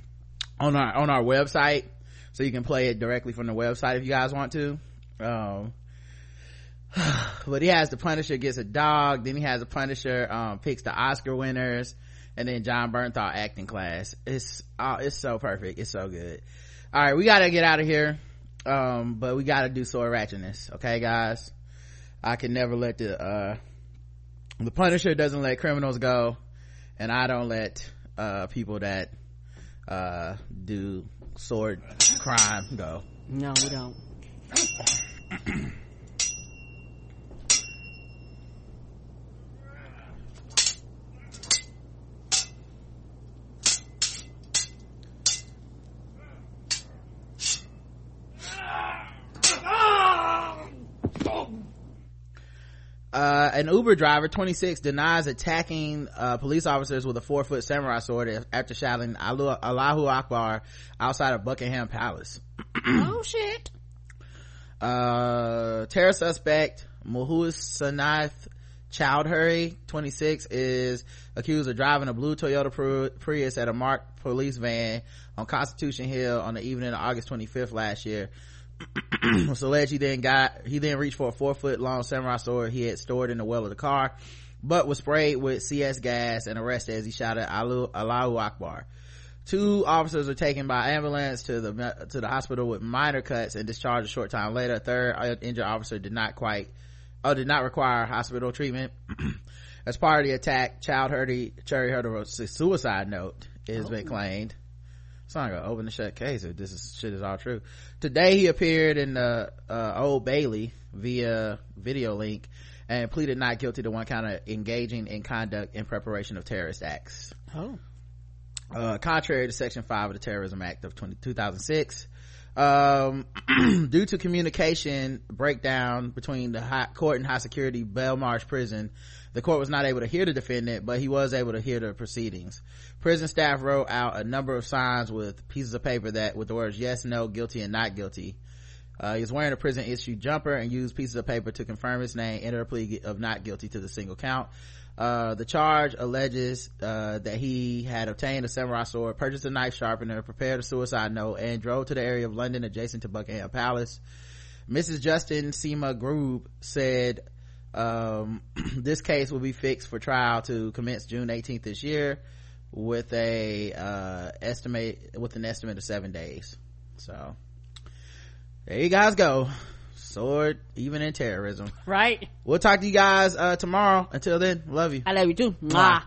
on our on our website, so you can play it directly from the website if you guys want to. Um, [sighs] but he has the Punisher gets a dog. Then he has the Punisher um, picks the Oscar winners, and then Jon Bernthal acting class. It's uh, it's so perfect. It's so good. All right, we gotta get out of here. Um, but we gotta do sword ratchetness, okay, guys? I can never let the uh the Punisher doesn't let criminals go, and I don't let uh people that uh do sword crime go. No, we don't. [clears throat] Uh, an Uber driver, 26, denies attacking uh, police officers with a four foot samurai sword after shouting Allahu Akbar outside of Buckingham Palace. oh [clears throat] shit. Uh, terror suspect Mohiussunnath Chowdhury, 26, is accused of driving a blue Toyota Prius at a marked police van on Constitution Hill on the evening of August 25th last year. [clears throat] alleged he then got, he then reached for a four foot long samurai sword he had stored in the well of the car, but was sprayed with CS gas and arrested as he shouted Allahu, Allahu Akbar. Two officers were taken by ambulance to the to the hospital with minor cuts and discharged a short time later. A third injured officer did not quite, oh, did not require hospital treatment. [clears throat] As part of the attack, Child Hurdy, Cherry Hurdy wrote a suicide note. It has been oh. claimed. It's not gonna open the shut case if this is, shit is all true. Today he appeared in the uh, Old Bailey via video link and pleaded not guilty to one count of engaging in conduct in preparation of terrorist acts. Oh. Uh, contrary to section 5 of the terrorism act of 20, 2006 um, [clears throat] due to communication breakdown between the high court and high security belmarsh prison the court was not able to hear the defendant but he was able to hear the proceedings prison staff wrote out a number of signs with pieces of paper that with the words yes no guilty and not guilty uh, he was wearing a prison issued jumper and used pieces of paper to confirm his name enter a plea of not guilty to the single count uh, the charge alleges uh, that he had obtained a samurai sword, purchased a knife sharpener, prepared a suicide note, and drove to the area of London adjacent to Buckingham Palace. Mrs. Justin Seema Grube said um, [clears throat] this case will be fixed for trial to commence June 18th this year with a uh, estimate with an estimate of seven days. So there you guys go. Sword even in terrorism. Right. We'll talk to you guys uh tomorrow. Until then love you. I love you too. Mwah.